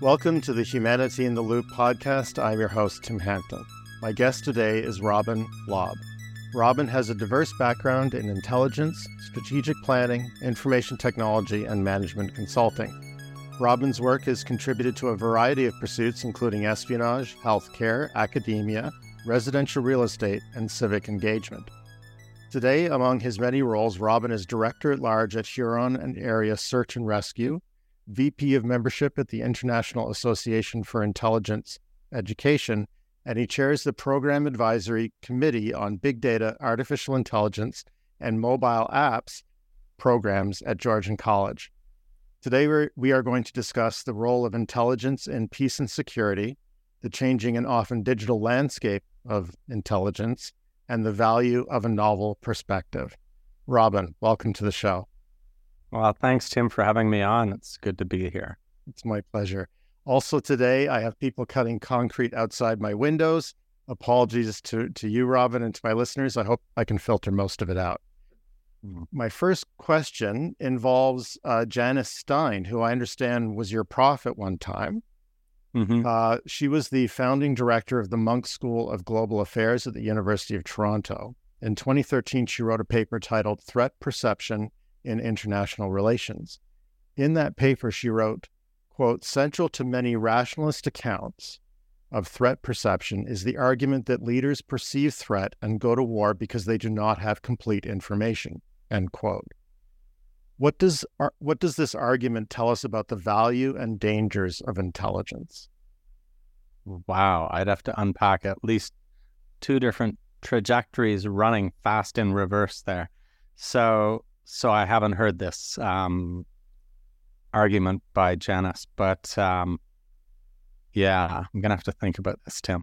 Welcome to the Humanity in the Loop podcast. I'm your host, Tim Hampton. My guest today is Robin Lobb. Robin has a diverse background in intelligence, strategic planning, information technology, and management consulting. Robin's work has contributed to a variety of pursuits, including espionage, healthcare, academia, residential real estate, and civic engagement. Today, among his many roles, Robin is Director at Large at Huron and Area Search and Rescue, VP of Membership at the International Association for Intelligence Education, and he chairs the Program Advisory Committee on Big Data, Artificial Intelligence, and Mobile Apps programs at Georgian College. Today, we're, we are going to discuss the role of intelligence in peace and security, the changing and often digital landscape of intelligence, and the value of a novel perspective. Robin, welcome to the show. Well, thanks, Tim, for having me on. It's good to be here. It's my pleasure. Also, today I have people cutting concrete outside my windows. Apologies to, to you, Robin, and to my listeners. I hope I can filter most of it out. Mm. My first question involves uh, Janice Stein, who I understand was your prof at one time. Mm-hmm. Uh, she was the founding director of the Munk School of Global Affairs at the University of Toronto. In 2013, she wrote a paper titled Threat Perception in international relations. In that paper, she wrote, quote, central to many rationalist accounts of threat perception is the argument that leaders perceive threat and go to war because they do not have complete information, end quote. What does, what does this argument tell us about the value and dangers of intelligence? Wow, I'd have to unpack at least two different trajectories running fast in reverse there. So, so I haven't heard this um, argument by Janice, but um, yeah, I'm gonna have to think about this, Tim.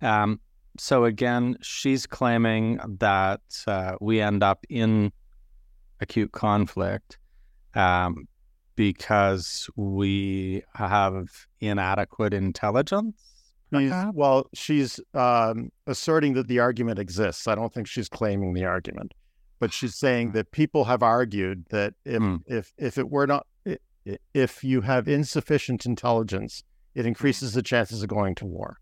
Um, so again, she's claiming that uh, we end up in acute conflict um, because we have inadequate intelligence. well, she's um, asserting that the argument exists. I don't think she's claiming the argument but she's saying that people have argued that if mm. if if it were not if you have insufficient intelligence, it increases the chances of going to war.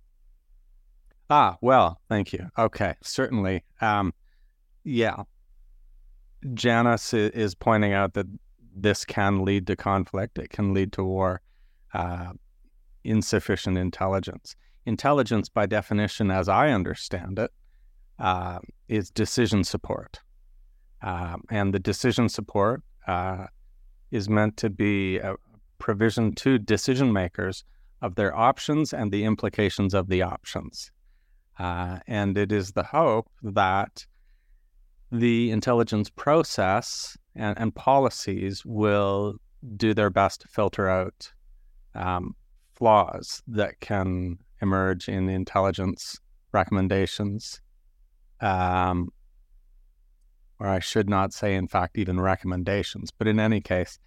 Ah, well, thank you. Okay, certainly. Um, yeah, Janice is pointing out that this can lead to conflict. It can lead to war. Uh, insufficient intelligence. Intelligence, by definition, as I understand it, uh, is decision support. Um, and the decision support uh, is meant to be a provision to decision makers of their options and the implications of the options. Uh, and it is the hope that the intelligence process and, and policies will do their best to filter out um, flaws that can emerge in intelligence recommendations um, or I should not say, in fact, even recommendations. But in any case,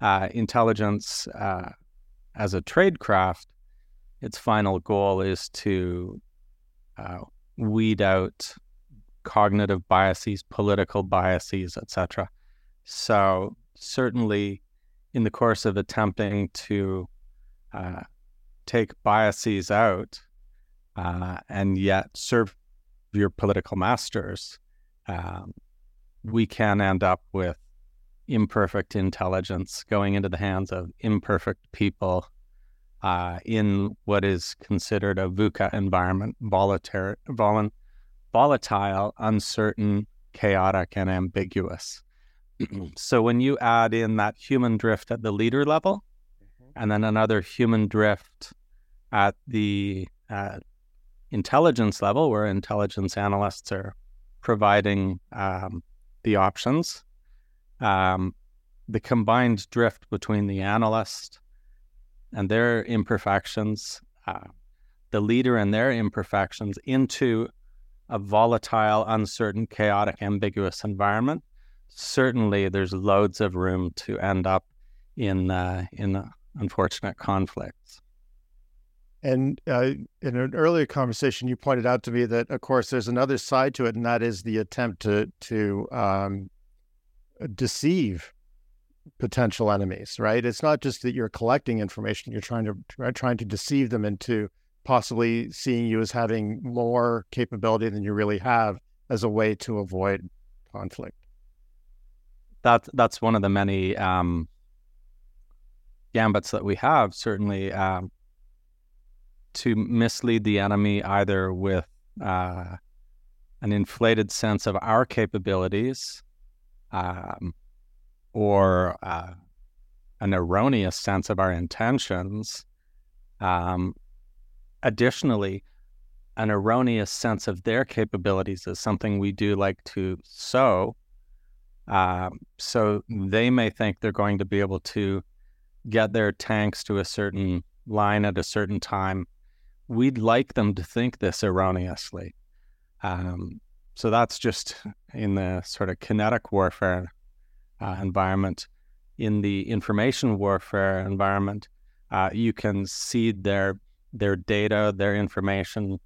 uh, intelligence uh, as a tradecraft, its final goal is to uh, weed out cognitive biases, political biases, etc. So certainly, in the course of attempting to uh, take biases out uh, and yet serve your political masters, um, we can end up with imperfect intelligence going into the hands of imperfect people uh, in what is considered a VUCA environment, volatile, volatile, uncertain, chaotic, and ambiguous. so when you add in that human drift at the leader level, mm-hmm. and then another human drift at the uh, intelligence level, where intelligence analysts are providing um, the options. Um, the combined drift between the analyst and their imperfections, uh, the leader and their imperfections into a volatile, uncertain, chaotic, ambiguous environment. Certainly, there's loads of room to end up in uh, in unfortunate conflicts. And uh, in an earlier conversation, you pointed out to me that, of course, there's another side to it, and that is the attempt to to um, deceive potential enemies, right? It's not just that you're collecting information; you're trying to trying to deceive them into possibly seeing you as having more capability than you really have as a way to avoid conflict. That that's one of the many um, gambits that we have. Certainly, um, to mislead the enemy either with uh, an inflated sense of our capabilities um, or uh, an erroneous sense of our intentions. Um, additionally, an erroneous sense of their capabilities is something we do like to sow. Um, so they may think they're going to be able to get their tanks to a certain line at a certain time. We'd like them to think this erroneously. Um, so that's just in the sort of kinetic warfare uh, environment. In the information warfare environment, uh, you can seed their their data, their information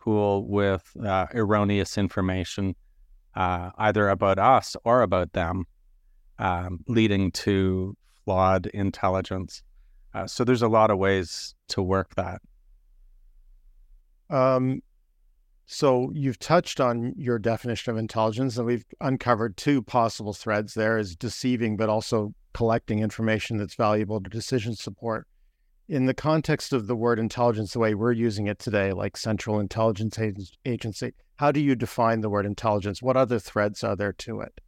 pool with uh, erroneous information, uh, either about us or about them, um, leading to flawed intelligence. Uh, so there's a lot of ways to work that. Um, so you've touched on your definition of intelligence, and we've uncovered two possible threads there: is deceiving, but also collecting information that's valuable to decision support. In the context of the word intelligence, the way we're using it today, like Central Intelligence Agency, how do you define the word intelligence? What other threads are there to it?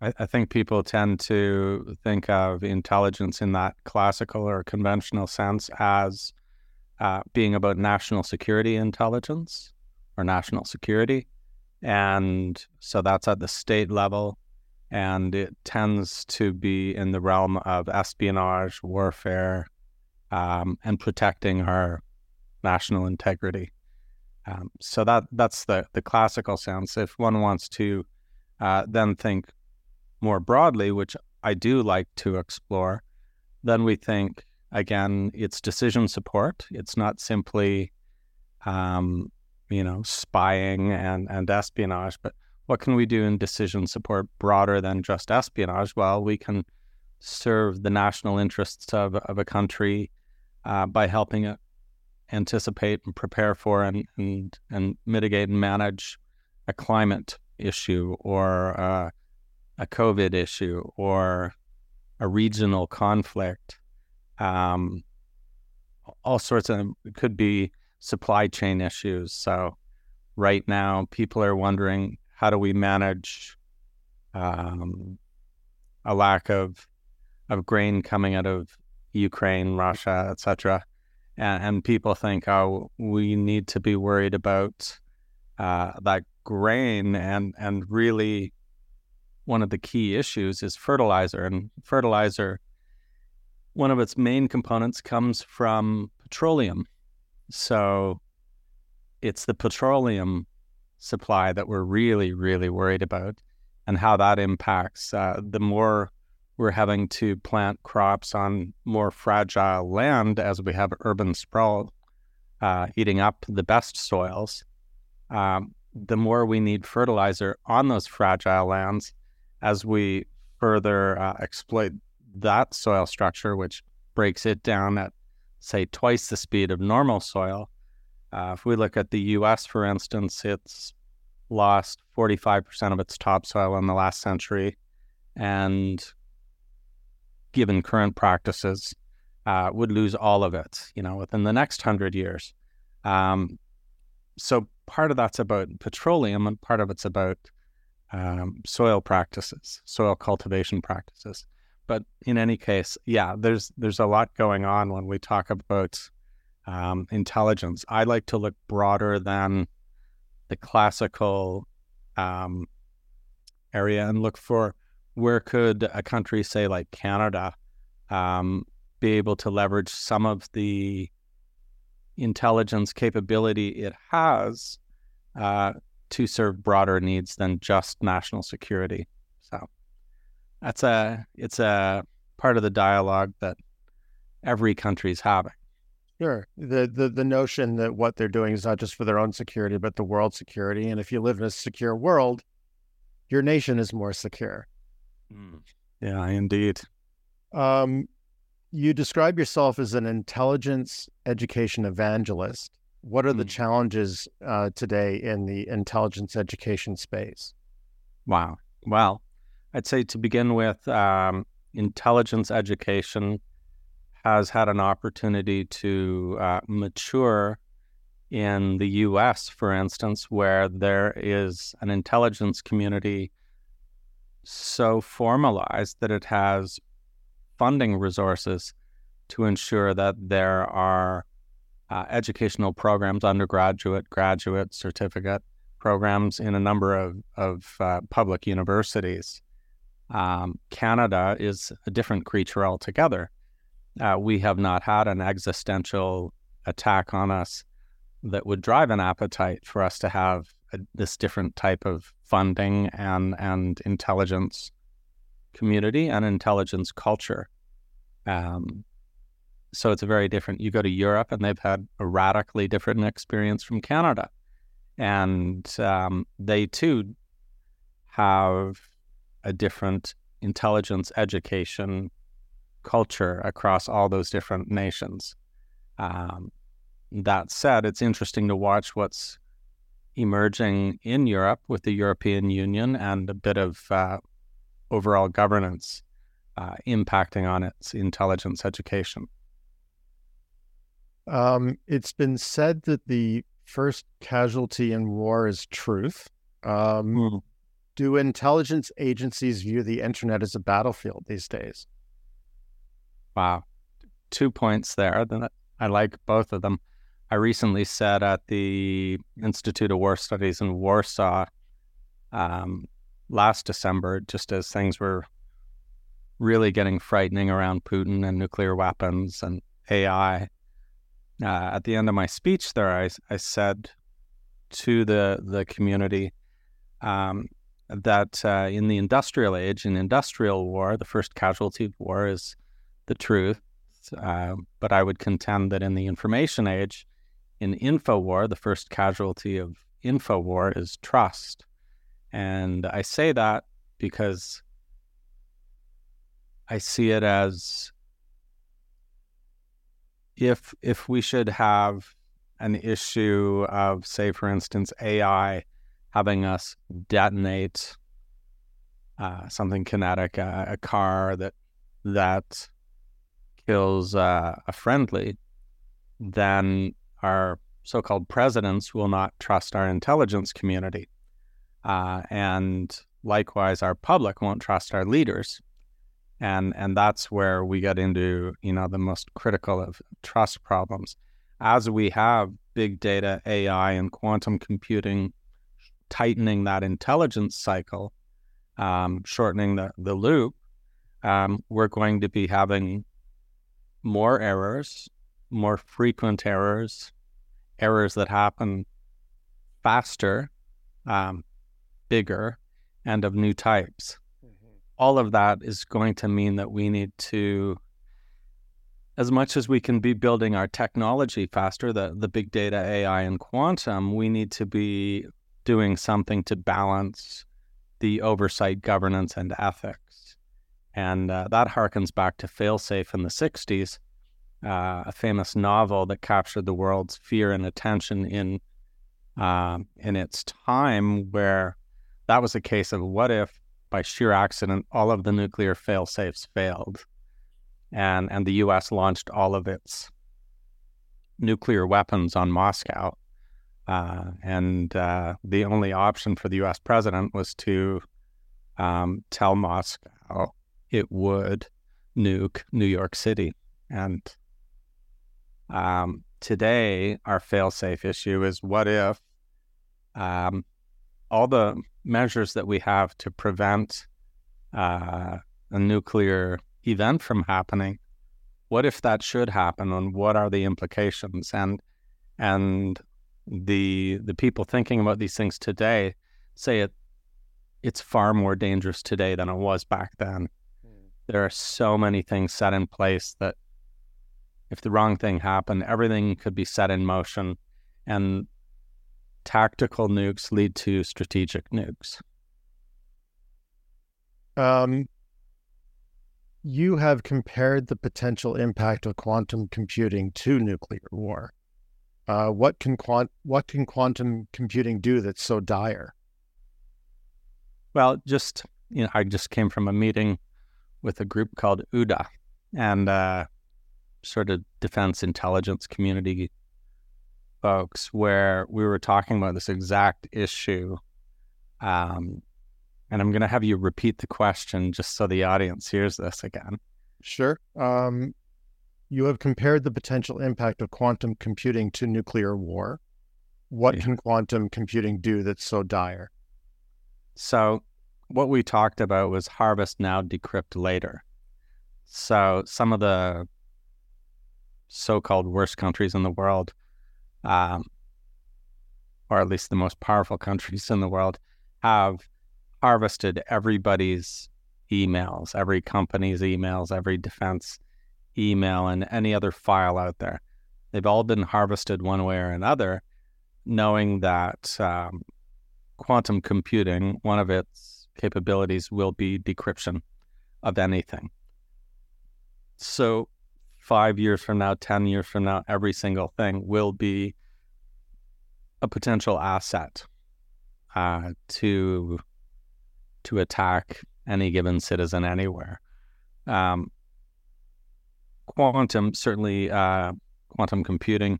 I, I think people tend to think of intelligence in that classical or conventional sense as uh, being about national security intelligence or national security. And so that's at the state level. And it tends to be in the realm of espionage, warfare, um, and protecting our national integrity. Um, so that that's the, the classical sense. If one wants to uh, then think more broadly, which I do like to explore, then we think again, it's decision support. It's not simply um, you know, spying and, and espionage. But what can we do in decision support broader than just espionage? Well, we can serve the national interests of, of a country uh, by helping it anticipate and prepare for and, and, and mitigate and manage a climate issue or uh, a COVID issue or a regional conflict. Um, all sorts of it could be supply chain issues. So right now, people are wondering how do we manage um, a lack of of grain coming out of Ukraine, Russia, etc. And, and, people think, oh, we need to be worried about uh, that grain, and and really, one of the key issues is fertilizer, and fertilizer. One of its main components comes from petroleum, so it's the petroleum supply that we're really, really worried about and how that impacts. Uh, the more we're having to plant crops on more fragile land as we have urban sprawl uh, eating up the best soils, um, the more we need fertilizer on those fragile lands as we further uh, exploit that soil structure, which breaks it down at say, twice the speed of normal soil. Uh, if we look at the US, for instance, it's lost 45% of its topsoil in the last century. And given current practices, uh, would lose all of it, you know, within the next hundred years. Um, so part of that's about petroleum, and part of it's about um, soil practices, soil cultivation practices. But in any case, yeah, there's there's a lot going on when we talk about um, intelligence. I like to look broader than the classical um, area and look for where could a country, say like Canada, um, be able to leverage some of the intelligence capability it has uh, to serve broader needs than just national security. So that's a it's a part of the dialogue that every country is having. Sure. The, the the notion that what they're doing is not just for their own security, but the world security. And if you live in a secure world, your nation is more secure. Mm. Yeah, indeed. Um, you describe yourself as an intelligence education evangelist. What are the Mm. challenges uh, today in the intelligence education space? Wow. Well, I'd say to begin with, um, intelligence education has had an opportunity to uh, mature in the US, for instance, where there is an intelligence community so formalized that it has funding resources to ensure that there are uh, educational programs, undergraduate, graduate, certificate programs in a number of, of uh, public universities. Um, Canada is a different creature altogether. Uh, we have not had an existential attack on us that would drive an appetite for us to have a, this different type of funding and and intelligence community and intelligence culture. Um, so it's a very different. You go to Europe, and they've had a radically different experience from Canada, and um, they too have a different intelligence education culture across all those different nations. Um, that said, it's interesting to watch what's emerging in Europe with the European Union and a bit of uh, overall governance uh, impacting on its intelligence education. Um, it's been said that the first casualty in war is truth. Um, Mm. Do intelligence agencies view the internet as a battlefield these days? Wow. Two points there. I like both of them. I recently said at the Institute of War Studies in Warsaw um, last December, just as things were really getting frightening around Putin and nuclear weapons and AI. Uh, at the end of my speech there, I, I said to the, the community um, that uh, in the industrial age, in industrial war, the first casualty of war is the truth. Uh, but I would contend that in the information age, in info war, the first casualty of info war is trust. And I say that because I see it as if if we should have an issue of, say, for instance, AI having us detonate uh, something kinetic, uh, a car that that kills uh, a friendly, then our so-called presidents will not trust our intelligence community, uh, and likewise, our public won't trust our leaders, and and that's where we get into you know the most critical of trust problems. As we have big data, AI, and quantum computing tightening that intelligence cycle, um, shortening the, the loop, um, we're going to be having more errors, more frequent errors, errors that happen faster, um, bigger, and of new types. All of that is going to mean that we need to, as much as we can be building our technology faster, the, the big data, AI, and quantum, we need to be doing something to balance the oversight, governance, and ethics. And uh, that harkens back to Failsafe in the 60s, uh, a famous novel that captured the world's fear and attention in, uh, in its time, where that was a case of what if, by sheer accident, all of the nuclear failsafes failed, and, and the US launched all of its nuclear weapons on Moscow. Uh, and uh, the only option for the U.S. president was to um, tell Moscow it would nuke New York City. And um, today, our failsafe issue is what if um, all the measures that we have to prevent uh, a nuclear event from happening, what if that should happen, and what are the implications? And and the the people thinking about these things today say it it's far more dangerous today than it was back then. Mm. There are so many things set in place that if the wrong thing happened, everything could be set in motion and tactical nukes lead to strategic nukes. Um, you have compared the potential impact of quantum computing to nuclear war. Uh, what can quant what can quantum computing do that's so dire? Well, just you know, I just came from a meeting with a group called OODA, and uh, sort of defense intelligence community folks, where we were talking about this exact issue. Um, and I'm going to have you repeat the question just so the audience hears this again. Sure. Um, you have compared the potential impact of quantum computing to nuclear war. What yeah. can quantum computing do that's so dire? So, what we talked about was harvest now, decrypt later. So, some of the so called worst countries in the world, um, or at least the most powerful countries in the world, have harvested everybody's emails, every company's emails, every defense email, and any other file out there. They've all been harvested one way or another, knowing that um, quantum computing, one of its capabilities will be decryption of anything. So, five years from now, 10 years from now, every single thing will be a potential asset uh, to to attack any given citizen anywhere. Um, quantum, certainly uh, quantum computing,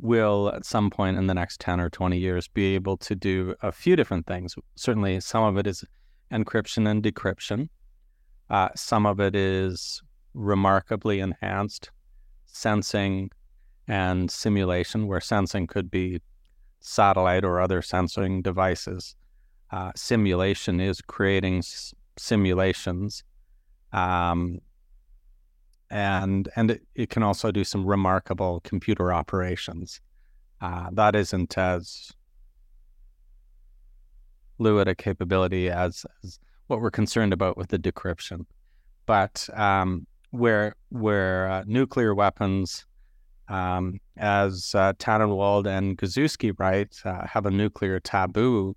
will at some point in the next 10 or 20 years be able to do a few different things. Certainly, some of it is encryption and decryption, uh, some of it is remarkably enhanced sensing and simulation, where sensing could be satellite or other sensing devices uh, simulation is creating s- simulations, um, and and it, it, can also do some remarkable computer operations. Uh, that isn't as fluid a capability as, as, what we're concerned about with the decryption, but um, where where uh, nuclear weapons um, as uh, Tannenwald and Grzewski write, uh, have a nuclear taboo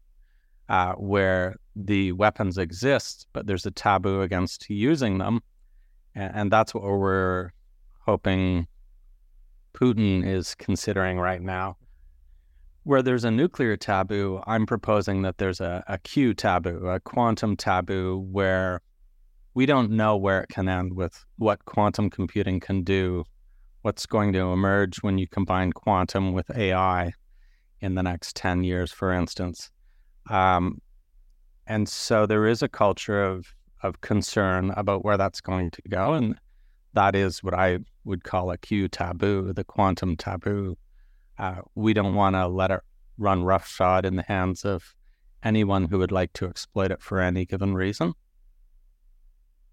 uh, where the weapons exist, but there's a taboo against using them. And, and that's what we're hoping Putin is considering right now. Where there's a nuclear taboo, I'm proposing that there's a, a Q taboo, a quantum taboo, where we don't know where it can end with what quantum computing can do, what's going to emerge when you combine quantum with AI in the next 10 years, for instance. Um, and so there is a culture of of concern about where that's going to go, and that is what I would call a Q taboo, the quantum taboo. Uh, we don't want to let it run roughshod in the hands of anyone who would like to exploit it for any given reason.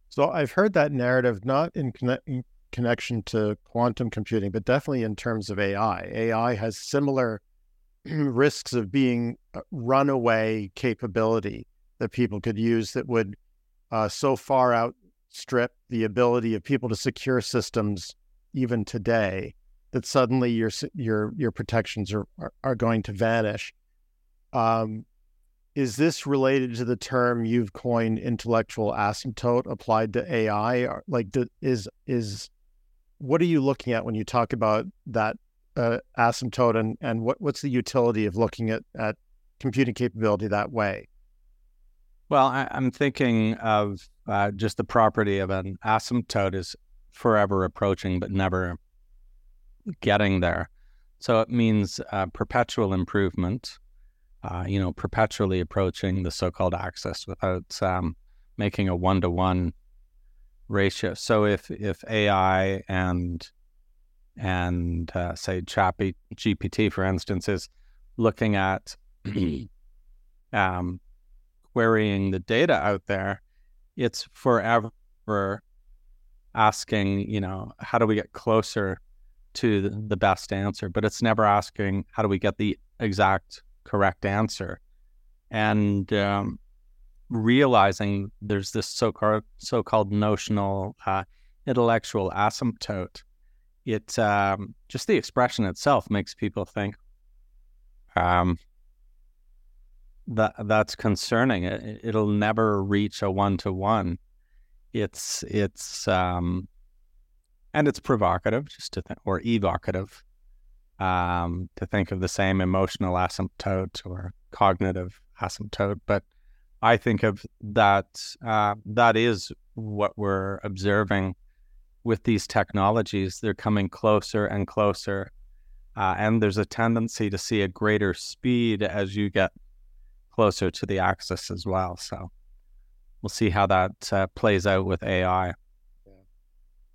So I've heard that narrative not in, conne- in connection to quantum computing, but definitely in terms of AI. AI has similar risks of being runaway capability that people could use that would uh, so far outstrip the ability of people to secure systems even today that suddenly your your your protections are are, are going to vanish. Um, is this related to the term you've coined intellectual asymptote applied to AI? Like, is is what are you looking at when you talk about that uh, asymptote and, and what, what's the utility of looking at, at computing capability that way? Well, I, am thinking of uh, just the property of an asymptote is forever approaching, but never getting there. So it means uh, perpetual improvement, uh, you know, perpetually approaching the so called axis without um, making a one to one ratio. So if, if AI and and uh, say Chat GPT, for instance, is looking at um, querying the data out there, it's forever asking, you know, how do we get closer to the best answer? But it's never asking, how do we get the exact correct answer? And um, realizing there's this so-called so-called notional uh, intellectual asymptote it um, just the expression itself makes people think um, that that's concerning. It, it'll never reach a one to one. it's it's um, and it's provocative, just to think, or evocative, um, to think of the same emotional asymptote or cognitive asymptote. But I think of that uh, that is what we're observing with these technologies. They're coming closer and closer, uh, and there's a tendency to see a greater speed as you get closer to the axis as well. So we'll see how that uh, plays out with AI.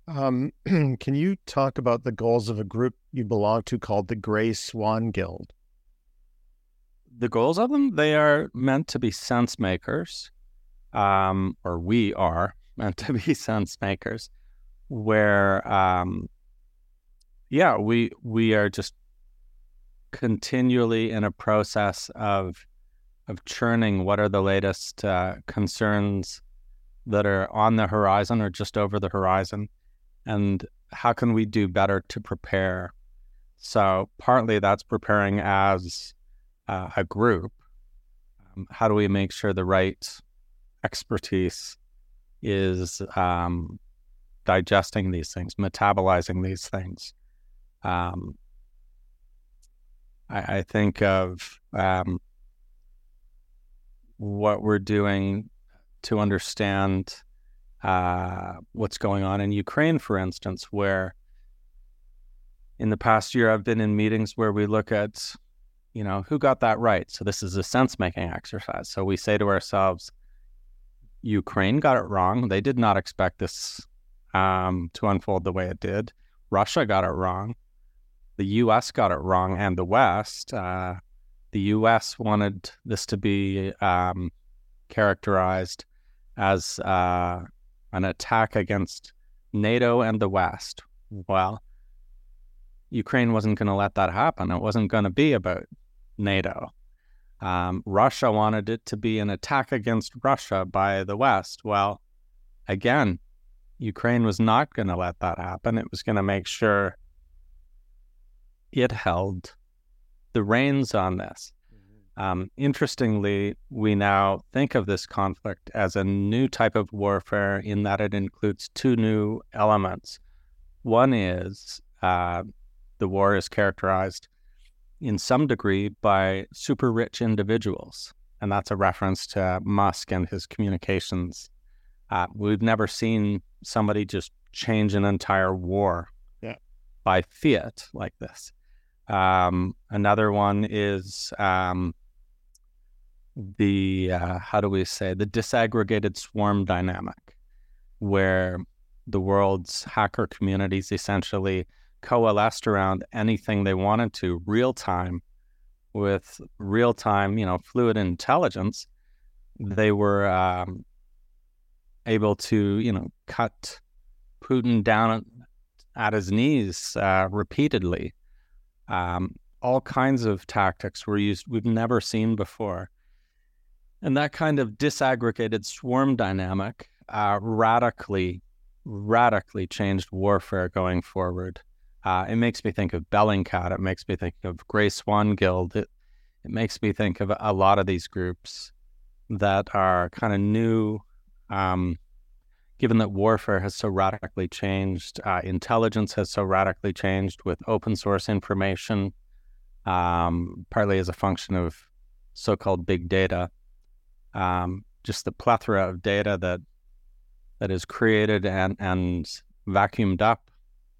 Um, can you talk about the goals of a group you belong to called the Grey Swan Guild? The goals of them, they are meant to be sense makers, um, or we are meant to be sense makers, where, um, yeah, we we are just continually in a process of of churning what are the latest uh, concerns that are on the horizon or just over the horizon? And how can we do better to prepare? So partly that's preparing as uh, a group. Um, how do we make sure the right expertise is um, digesting these things metabolizing these things? Um, I, I, think of um, what we're doing to understand uh, what's going on in Ukraine, for instance, where in the past year I've been in meetings where we look at, you know, who got that right. So this is a sense making exercise. So we say to ourselves, Ukraine got it wrong. They did not expect this um, to unfold the way it did. Russia got it wrong. The U.S. got it wrong, and the West. Uh, the U.S. wanted this to be um, characterized as uh, an attack against NATO and the West. Well, Ukraine wasn't going to let that happen. It wasn't going to be about NATO. Um, Russia wanted it to be an attack against Russia by the West. Well, again, Ukraine was not going to let that happen. It was going to make sure it held the reins on this. Mm-hmm. Um, interestingly, we now think of this conflict as a new type of warfare in that it includes two new elements. One is uh, the war is characterized in some degree by super rich individuals. And that's a reference to Musk and his communications. Uh, we've never seen somebody just change an entire war yeah. by fiat like this. Um, another one is um, the uh, how do we say the disaggregated swarm dynamic, where the world's hacker communities essentially coalesced around anything they wanted to real time with real time, you know, fluid intelligence. They were um, able to, you know, cut Putin down at his knees uh, repeatedly um, all kinds of tactics were used we've never seen before. And that kind of disaggregated swarm dynamic uh, radically, radically changed warfare going forward. Uh, it makes me think of Bellingcat. It makes me think of Grey Swan Guild. It, it makes me think of a lot of these groups that are kind of new um, given that warfare has so radically changed, uh, intelligence has so radically changed with open source information, um, partly as a function of so called big data. Um, just the plethora of data that that is created and, and vacuumed up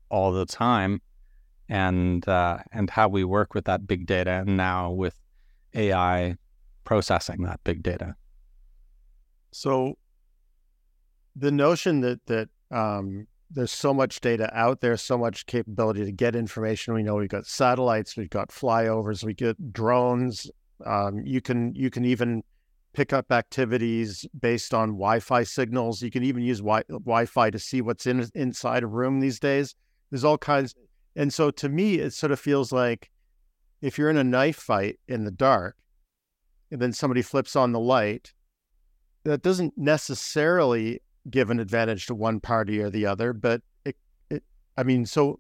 all the time, and uh, and how we work with that big data, and now with AI processing that big data. So the notion that that um, there's so much data out there, so much capability to get information. We know we've got satellites, we've got flyovers, we get drones. Um, you can you can even pick up activities based on Wi-Fi signals. You can even use wi- Wi-Fi to see what's in inside a room these days. There's all kinds, and so to me, it sort of feels like if you're in a knife fight in the dark, and then somebody flips on the light, that doesn't necessarily give an advantage to one party or the other. But it, it I mean, so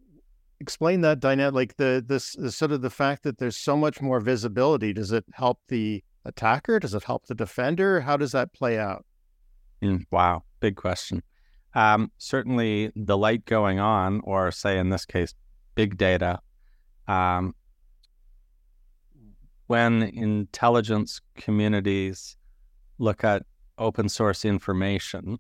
explain that dynamic, like the this the sort of the fact that there's so much more visibility. Does it help the attacker? Does it help the defender? How does that play out? Mm, wow, big question. Um, certainly, the light going on, or say in this case, big data, um, when intelligence communities look at open source information,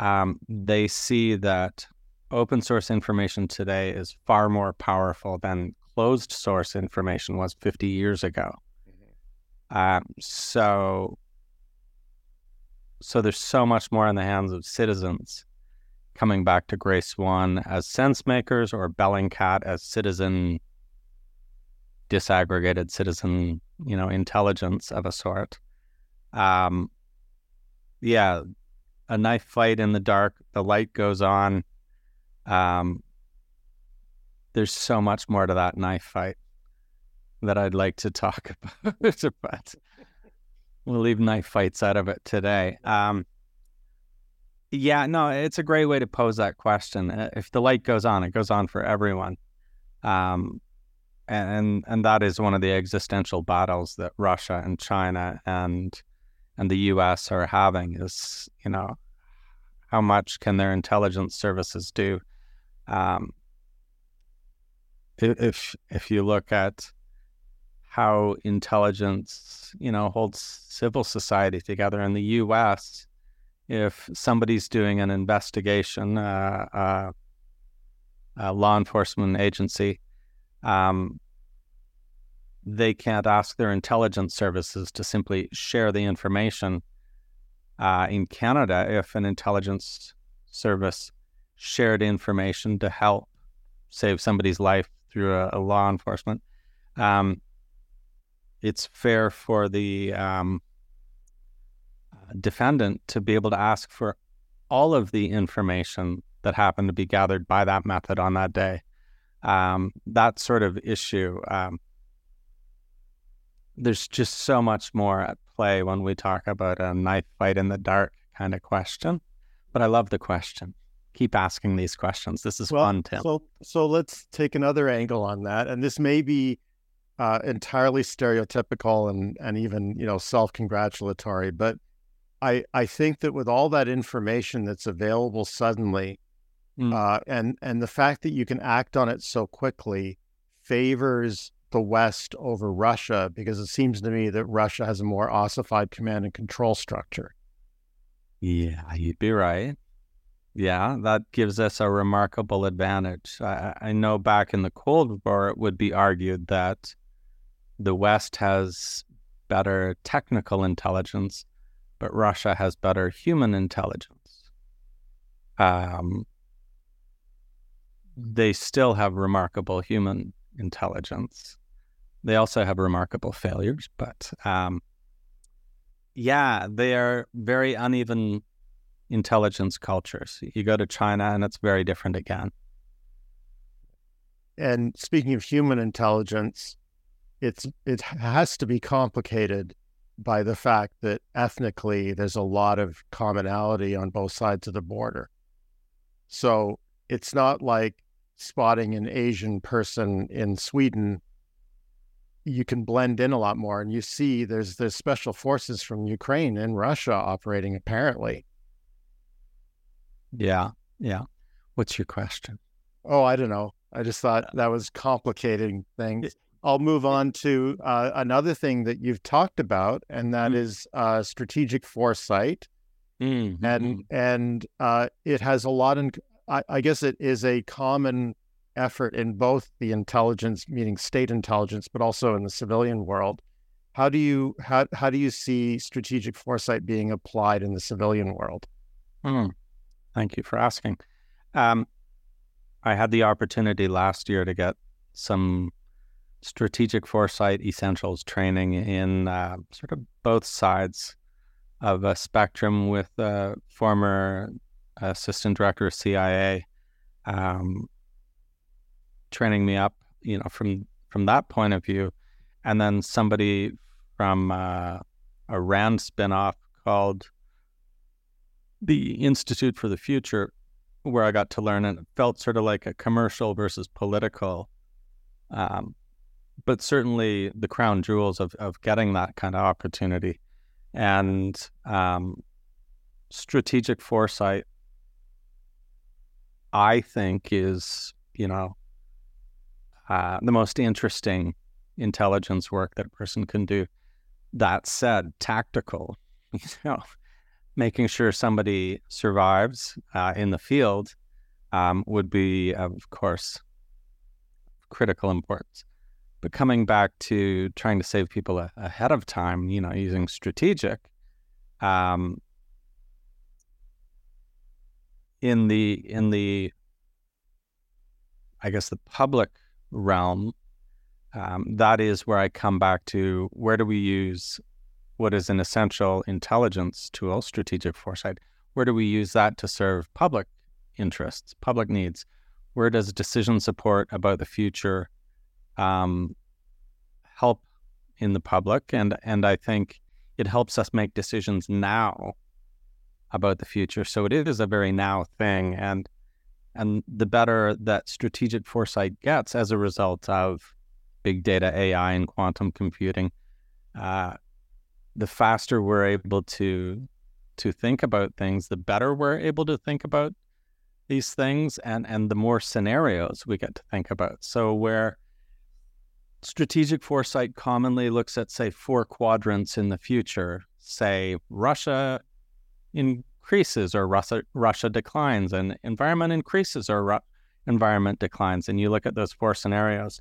um, they see that open source information today is far more powerful than closed source information was 50 years ago. Mm-hmm. Um, so, so there's so much more in the hands of citizens coming back to Grey Swan as sense makers or Bellingcat as citizen disaggregated citizen, you know, intelligence of a sort. Um, yeah, a knife fight in the dark. The light goes on. Um, there's so much more to that knife fight that I'd like to talk about, but we'll leave knife fights out of it today. Um, yeah, no, it's a great way to pose that question. Uh, if the light goes on, it goes on for everyone. Um, and and that is one of the existential battles that Russia and China and and the U.S. are having is you know how much can their intelligence services do? Um, if if you look at how intelligence you know holds civil society together in the U.S., if somebody's doing an investigation, uh, uh, a law enforcement agency um, they can't ask their intelligence services to simply share the information. Uh, in Canada, if an intelligence service shared information to help save somebody's life through a, a law enforcement, um, it's fair for the um, defendant to be able to ask for all of the information that happened to be gathered by that method on that day um, that sort of issue. Um, there's just so much more at play when we talk about a knife fight in the dark kind of question. But I love the question. Keep asking these questions. This is well, fun, Tim. So, so let's take another angle on that, and this may be uh, entirely stereotypical and and even you know self congratulatory, but I I think that with all that information that's available suddenly, Mm. Uh, and and the fact that you can act on it so quickly favors the West over Russia because it seems to me that Russia has a more ossified command and control structure. Yeah, you'd be right. Yeah, that gives us a remarkable advantage. I, I know back in the Cold War, it would be argued that the West has better technical intelligence, but Russia has better human intelligence. Um, they still have remarkable human intelligence. They also have remarkable failures, but um, yeah, they are very uneven intelligence cultures. You go to China and it's very different again. And speaking of human intelligence, it's it has to be complicated by the fact that ethnically there's a lot of commonality on both sides of the border. So it's not like spotting an Asian person in Sweden, you can blend in a lot more. And you see there's there's special forces from Ukraine and Russia operating apparently. Yeah. Yeah. What's your question? Oh, I don't know. I just thought that was complicating things. I'll move on to uh, another thing that you've talked about, and that mm-hmm. is uh, strategic foresight. Mm-hmm. And and uh, it has a lot in I, I guess it is a common effort in both the intelligence, meaning state intelligence, but also in the civilian world. How do you how how do you see strategic foresight being applied in the civilian world? Hmm. Thank you for asking. Um, I had the opportunity last year to get some strategic foresight essentials training in uh, sort of both sides of a spectrum with a former assistant director of CIA, um, training me up, you know, from from that point of view, and then somebody from uh, a RAND spinoff called the Institute for the Future, where I got to learn, and it felt sort of like a commercial versus political. Um, but certainly the crown jewels of, of getting that kind of opportunity and um, strategic foresight I think is, you know, uh, the most interesting intelligence work that a person can do. That said, tactical, you know, making sure somebody survives uh, in the field um, would be, of course, critical importance. But coming back to trying to save people a- ahead of time, you know, using strategic, um, in the in the I guess the public realm, um, that is where I come back to where do we use what is an essential intelligence tool, strategic foresight? Where do we use that to serve public interests, public needs? Where does decision support about the future um, help in the public? And and I think it helps us make decisions now about the future. So it is a very now thing, and and the better that strategic foresight gets as a result of big data, AI, and quantum computing, uh, the faster we're able to to think about things, the better we're able to think about these things, and and the more scenarios we get to think about. So where strategic foresight commonly looks at, say, four quadrants in the future, say Russia increases or Russia, Russia declines and environment increases or Ru- environment declines. And you look at those four scenarios.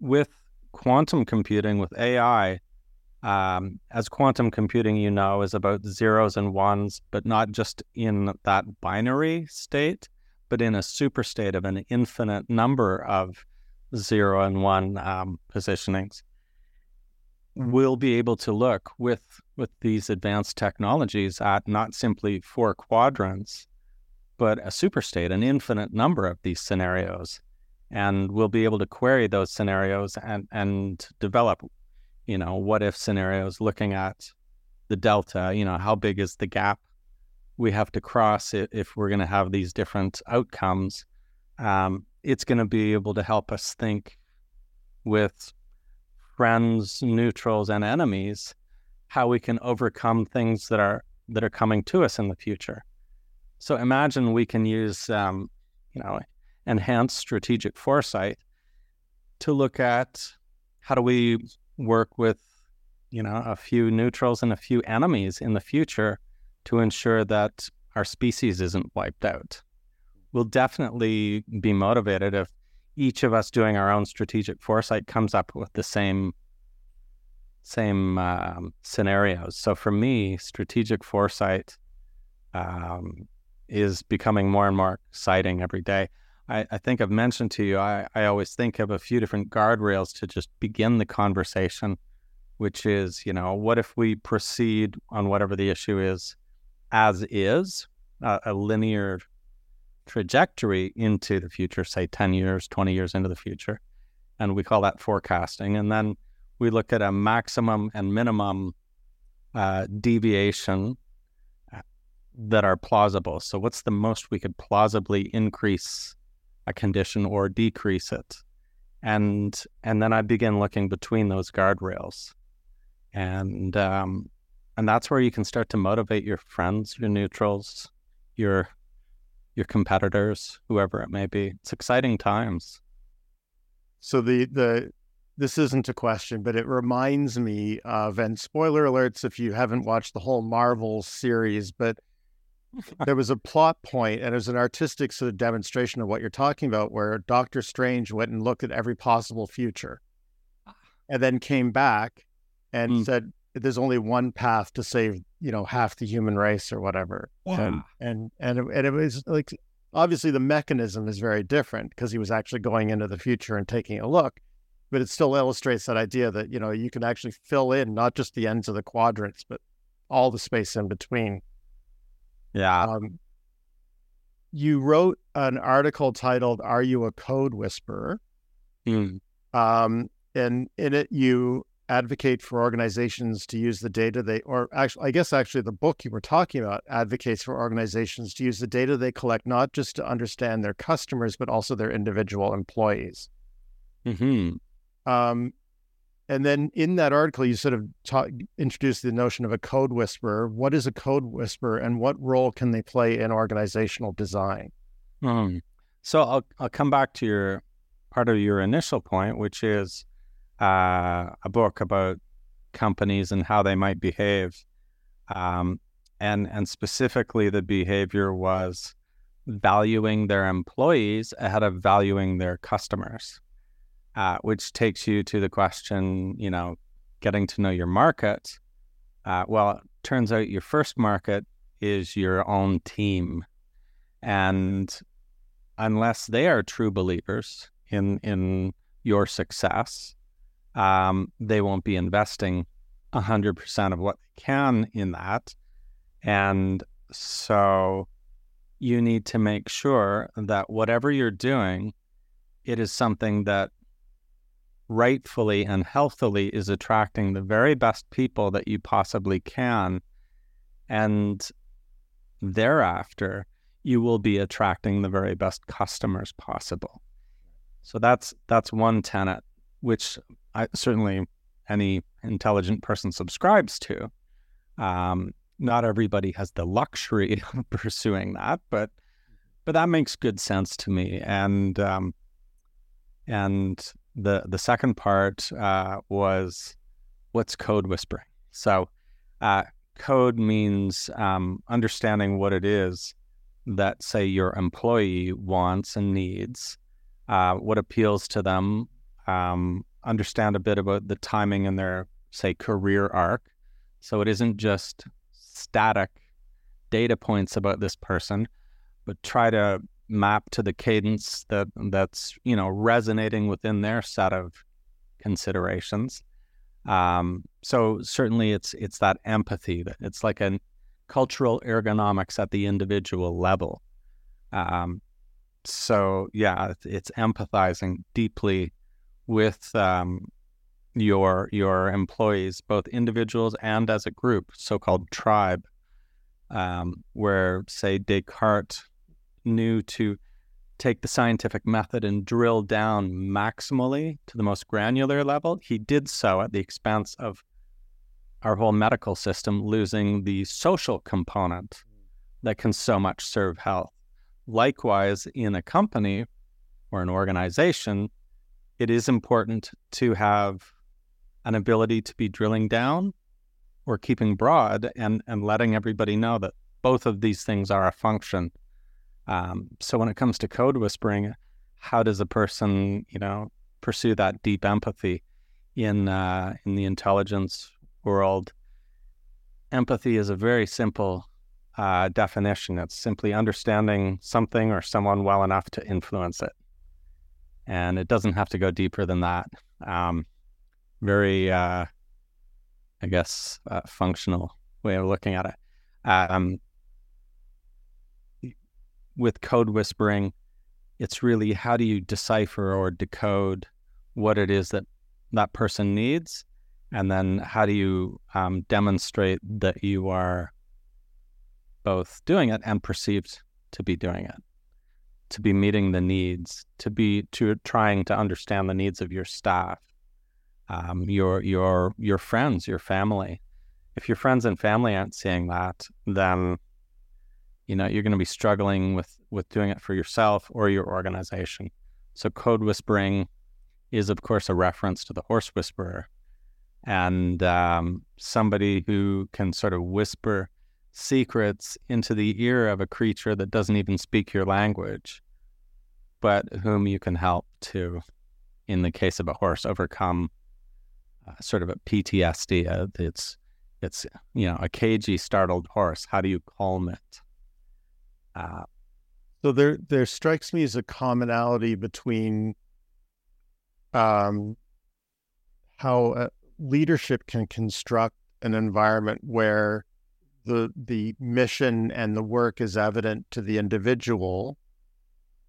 With quantum computing, with AI, um, as quantum computing, you know, is about zeros and ones, but not just in that binary state, but in a super state of an infinite number of zero and one um, positionings we'll be able to look with with these advanced technologies at not simply four quadrants, but a superstate, an infinite number of these scenarios, and we'll be able to query those scenarios and and develop, you know, what if scenarios, looking at the delta. You know, how big is the gap we have to cross if we're going to have these different outcomes. Um, it's going to be able to help us think with friends, neutrals, and enemies, how we can overcome things that are that are coming to us in the future. So imagine we can use, um, you know, enhanced strategic foresight to look at how do we work with, you know, a few neutrals and a few enemies in the future to ensure that our species isn't wiped out. We'll definitely be motivated if each of us doing our own strategic foresight comes up with the same same um, scenarios. So for me, strategic foresight um, is becoming more and more exciting every day. I, I think I've mentioned to you, I, I always think of a few different guardrails to just begin the conversation, which is, you know, what if we proceed on whatever the issue is as is, uh, a linear trajectory into the future, say 10 years, 20 years into the future. And we call that forecasting. And then we look at a maximum and minimum uh, deviation uh, that are plausible. So, what's the most we could plausibly increase a condition or decrease it? And and then I begin looking between those guardrails, and um, and that's where you can start to motivate your friends, your neutrals, your your competitors, whoever it may be. It's exciting times. So the the this isn't a question, but it reminds me of and spoiler alerts if you haven't watched the whole Marvel series, but there was a plot point and it was an artistic sort of demonstration of what you're talking about where Doctor Strange went and looked at every possible future ah. and then came back and mm. said there's only one path to save you know half the human race or whatever. And and and it, and it was like obviously the mechanism is very different because he was actually going into the future and taking a look but it still illustrates that idea that you know you can actually fill in not just the ends of the quadrants but all the space in between. Yeah. Um, you wrote an article titled are you a code whisperer? Mm. um, and in it you advocate for organizations to use the data they, or actually, I guess actually the book you were talking about advocates for organizations to use the data they collect, not just to understand their customers, but also their individual employees. Hmm. Um, and then in that article, you sort of ta- introduced the notion of a code whisperer. What is a code whisperer, and what role can they play in organizational design? Mm. So I'll I'll come back to your part of your initial point, which is uh, a book about companies and how they might behave, um, and and specifically the behavior was valuing their employees ahead of valuing their customers, uh, which takes you to the question, you know, getting to know your market. Uh, well, it turns out your first market is your own team, and unless they are true believers in in your success, um, they won't be investing hundred percent of what they can in that, and so you need to make sure that whatever you're doing, it is something that rightfully and healthily is attracting the very best people that you possibly can. And thereafter, you will be attracting the very best customers possible. So that's that's one tenet, which I, certainly any intelligent person subscribes to. Um, not everybody has the luxury of pursuing that, but but that makes good sense to me. And um, and the the second part uh, was what's code whispering. So uh, code means um, understanding what it is that say your employee wants and needs, uh, what appeals to them, um, understand a bit about the timing in their say career arc. So it isn't just static data points about this person, but try to map to the cadence that that's you know resonating within their set of considerations. Um, so certainly, it's it's that empathy that it's like a cultural ergonomics at the individual level. Um, so yeah, it's empathizing deeply with um, your your employees, both individuals and as a group, so-called tribe, um, where say Descartes knew to take the scientific method and drill down maximally to the most granular level. He did so at the expense of our whole medical system losing the social component that can so much serve health. Likewise, in a company or an organization, it is important to have an ability to be drilling down or keeping broad and, and letting everybody know that both of these things are a function. Um, so when it comes to code whispering, how does a person, you know, pursue that deep empathy in uh, in the intelligence world? Empathy is a very simple uh, definition. It's simply understanding something or someone well enough to influence it, and it doesn't have to go deeper than that. Um, very, uh, I guess, uh, functional way of looking at it. Um, with code whispering, it's really how do you decipher or decode what it is that that person needs, and then how do you um, demonstrate that you are both doing it and perceived to be doing it, to be meeting the needs, to be to trying to understand the needs of your staff, um, your your your friends, your family. If your friends and family aren't seeing that, then you know you're going to be struggling with with doing it for yourself or your organization. So code whispering is, of course, a reference to the horse whisperer, and um, somebody who can sort of whisper secrets into the ear of a creature that doesn't even speak your language, but whom you can help to, in the case of a horse, overcome uh, sort of a PTSD. Uh, it's it's you know a cagey, startled horse. How do you calm it? Uh, so there there strikes me as a commonality between um, how uh, leadership can construct an environment where the the mission and the work is evident to the individual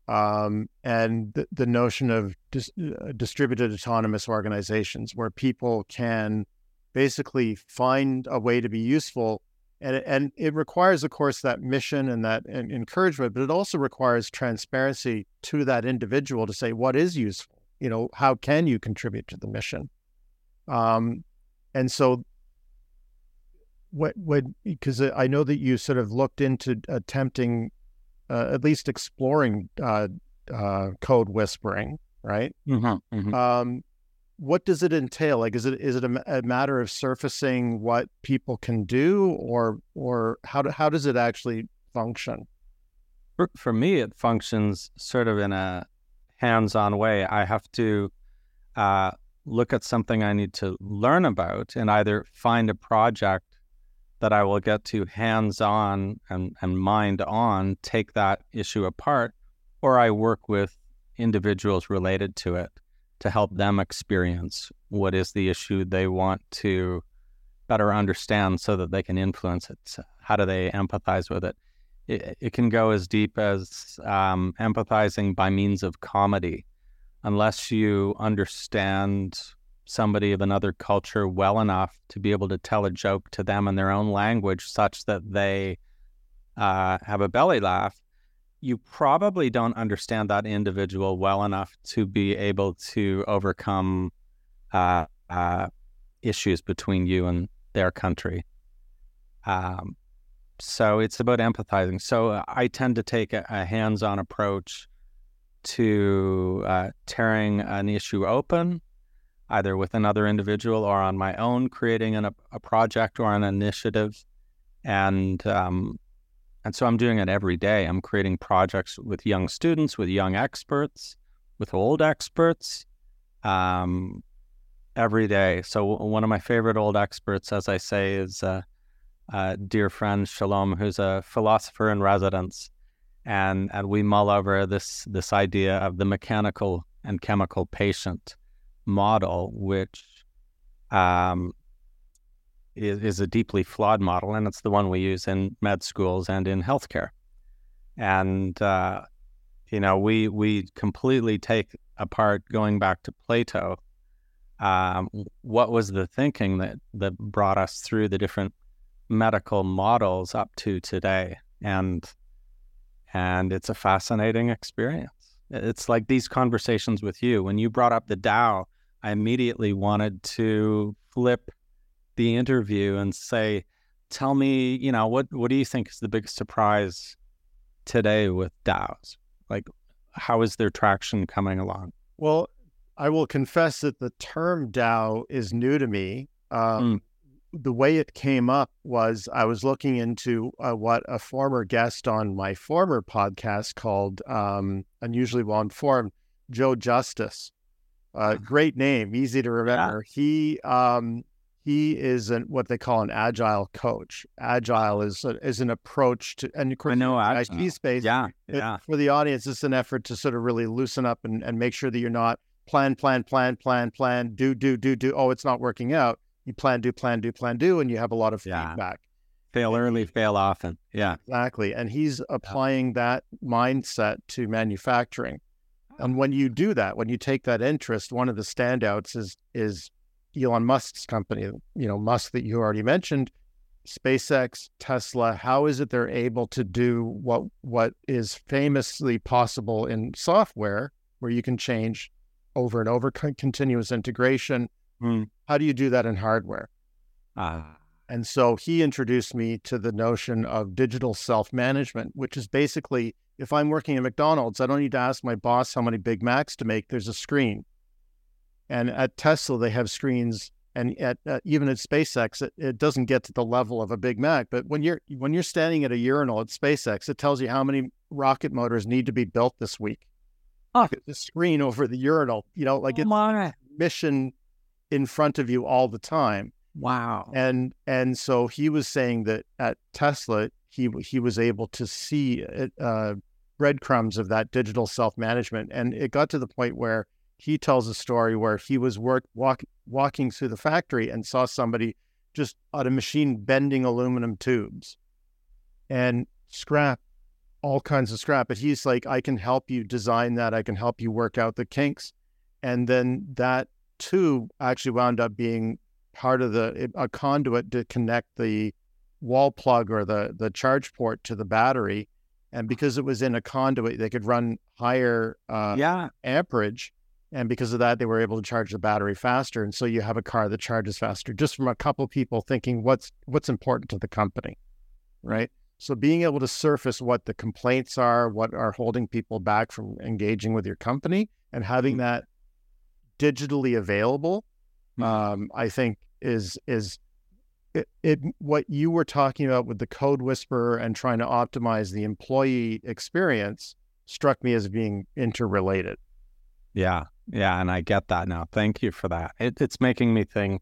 um, and the, the, notion of dis, uh, distributed autonomous organizations where people can basically find a way to be useful and, and it requires of course that mission and that and encouragement but it also requires transparency to that individual to say what is useful you know how can you contribute to the mission? Um, and so what what because i know that you sort of looked into attempting uh, at least exploring uh, uh, code whispering, right? Mm-hmm, mm-hmm. Um, what does it entail? Like, is it is it a, a, matter of surfacing what people can do, or or how do, how does it actually function? For, for me, it functions sort of in a hands-on way. I have to uh, look at something I need to learn about, and either find a project that I will get to hands-on and, and mind on, take that issue apart, or I work with individuals related to it to help them experience what is the issue they want to better understand so that they can influence it. So how do they empathize with it? It, it can go as deep as um, empathizing by means of comedy. Unless you understand somebody of another culture well enough to be able to tell a joke to them in their own language such that they uh, have a belly laugh, you probably don't understand that individual well enough to be able to overcome uh, uh, issues between you and their country. Um, so it's about empathizing. So I tend to take a, a hands-on approach to uh, tearing an issue open, either with another individual or on my own, creating an, a project or an initiative, and um, and so I'm doing it every day. I'm creating projects with young students, with young experts, with old experts, um, every day. So one of my favorite old experts, as I say, is a, a dear friend Shalom, who's a philosopher in residence, and and we mull over this this idea of the mechanical and chemical patient model, which um, is, is a deeply flawed model, and it's the one we use in med schools and in healthcare. And uh, you know, we we completely take apart going back to Plato. Um, what was the thinking that that brought us through the different medical models up to today? And and it's a fascinating experience. It's like these conversations with you. When you brought up the DAO, I immediately wanted to flip the interview and say, tell me, you know, what what do you think is the biggest surprise today with DAOs? Like, how is their traction coming along? Well, I will confess that the term DAO is new to me. Um, mm. The way it came up was I was looking into uh, what a former guest on my former podcast called um, Unusually Well Informed, Joe Justice. Uh, great name, easy to remember. Yeah. He um, he is an, what they call an agile coach. Agile is a, is an approach to, and of course, I know IT space. Yeah, yeah. for the audience, it's an effort to sort of really loosen up and, and make sure that you're not plan, plan, plan, plan, plan, do, do, do, do. Oh, it's not working out. You plan, do, plan, do, plan, do, and you have a lot of yeah. feedback. Fail early, fail often. Yeah, exactly. And he's applying yeah. that mindset to manufacturing. And when you do that, when you take that interest, one of the standouts is is Elon Musk's company, you know, Musk that you already mentioned, SpaceX, Tesla, how is it they're able to do what what is famously possible in software where you can change over and over continuous integration? Mm. How do you do that in hardware? Ah. And so he introduced me to the notion of digital self-management, which is basically if I'm working at McDonald's, I don't need to ask my boss how many Big Macs to make. There's a screen. And at Tesla, they have screens, and at uh, even at SpaceX, it, it, doesn't get to the level of a Big Mac. But when you're when you're standing at a urinal at SpaceX, it tells you how many rocket motors need to be built this week. Oh. The screen over the urinal, you know, like oh it's mission in front of you all the time. Wow. And and so he was saying that at Tesla, he he was able to see uh, breadcrumbs of that digital self management, and it got to the point where he tells a story where he was work, walk, walking through the factory and saw somebody just on a machine bending aluminum tubes and scrap, all kinds of scrap. But he's like, I can help you design that. I can help you work out the kinks. And then that tube actually wound up being part of the a conduit to connect the wall plug or the the charge port to the battery. And because it was in a conduit, they could run higher uh, yeah. amperage and because of that they were able to charge the battery faster and so you have a car that charges faster just from a couple people thinking what's what's important to the company right So being able to surface what the complaints are, what are holding people back from engaging with your company, and having that digitally available, Mhm. um, I think is is it, it what you were talking about with the code whisperer and trying to optimize the employee experience struck me as being interrelated. Yeah, yeah, and I get that now. Thank you for that. It, it's making me think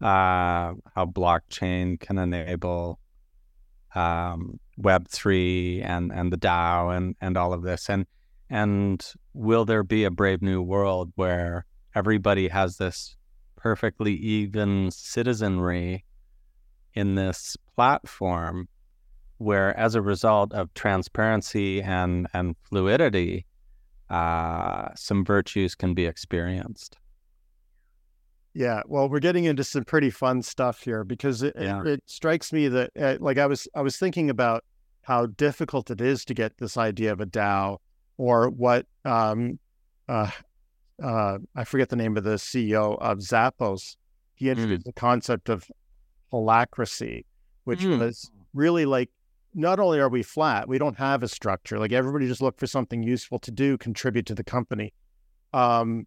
uh, how blockchain can enable um, Web three and and the DAO and and all of this. And and will there be a brave new world where everybody has this perfectly even citizenry in this platform, where as a result of transparency and and fluidity, uh, some virtues can be experienced. Yeah, well, we're getting into some pretty fun stuff here because it, Yeah. it, it strikes me that uh, like I was I was thinking about how difficult it is to get this idea of a DAO or what um uh uh I forget the name of the CEO of Zappos. He introduced the concept of holacracy, which Mm. was really like not only are we flat, we don't have a structure. Like everybody just look for something useful to do, contribute to the company. Um,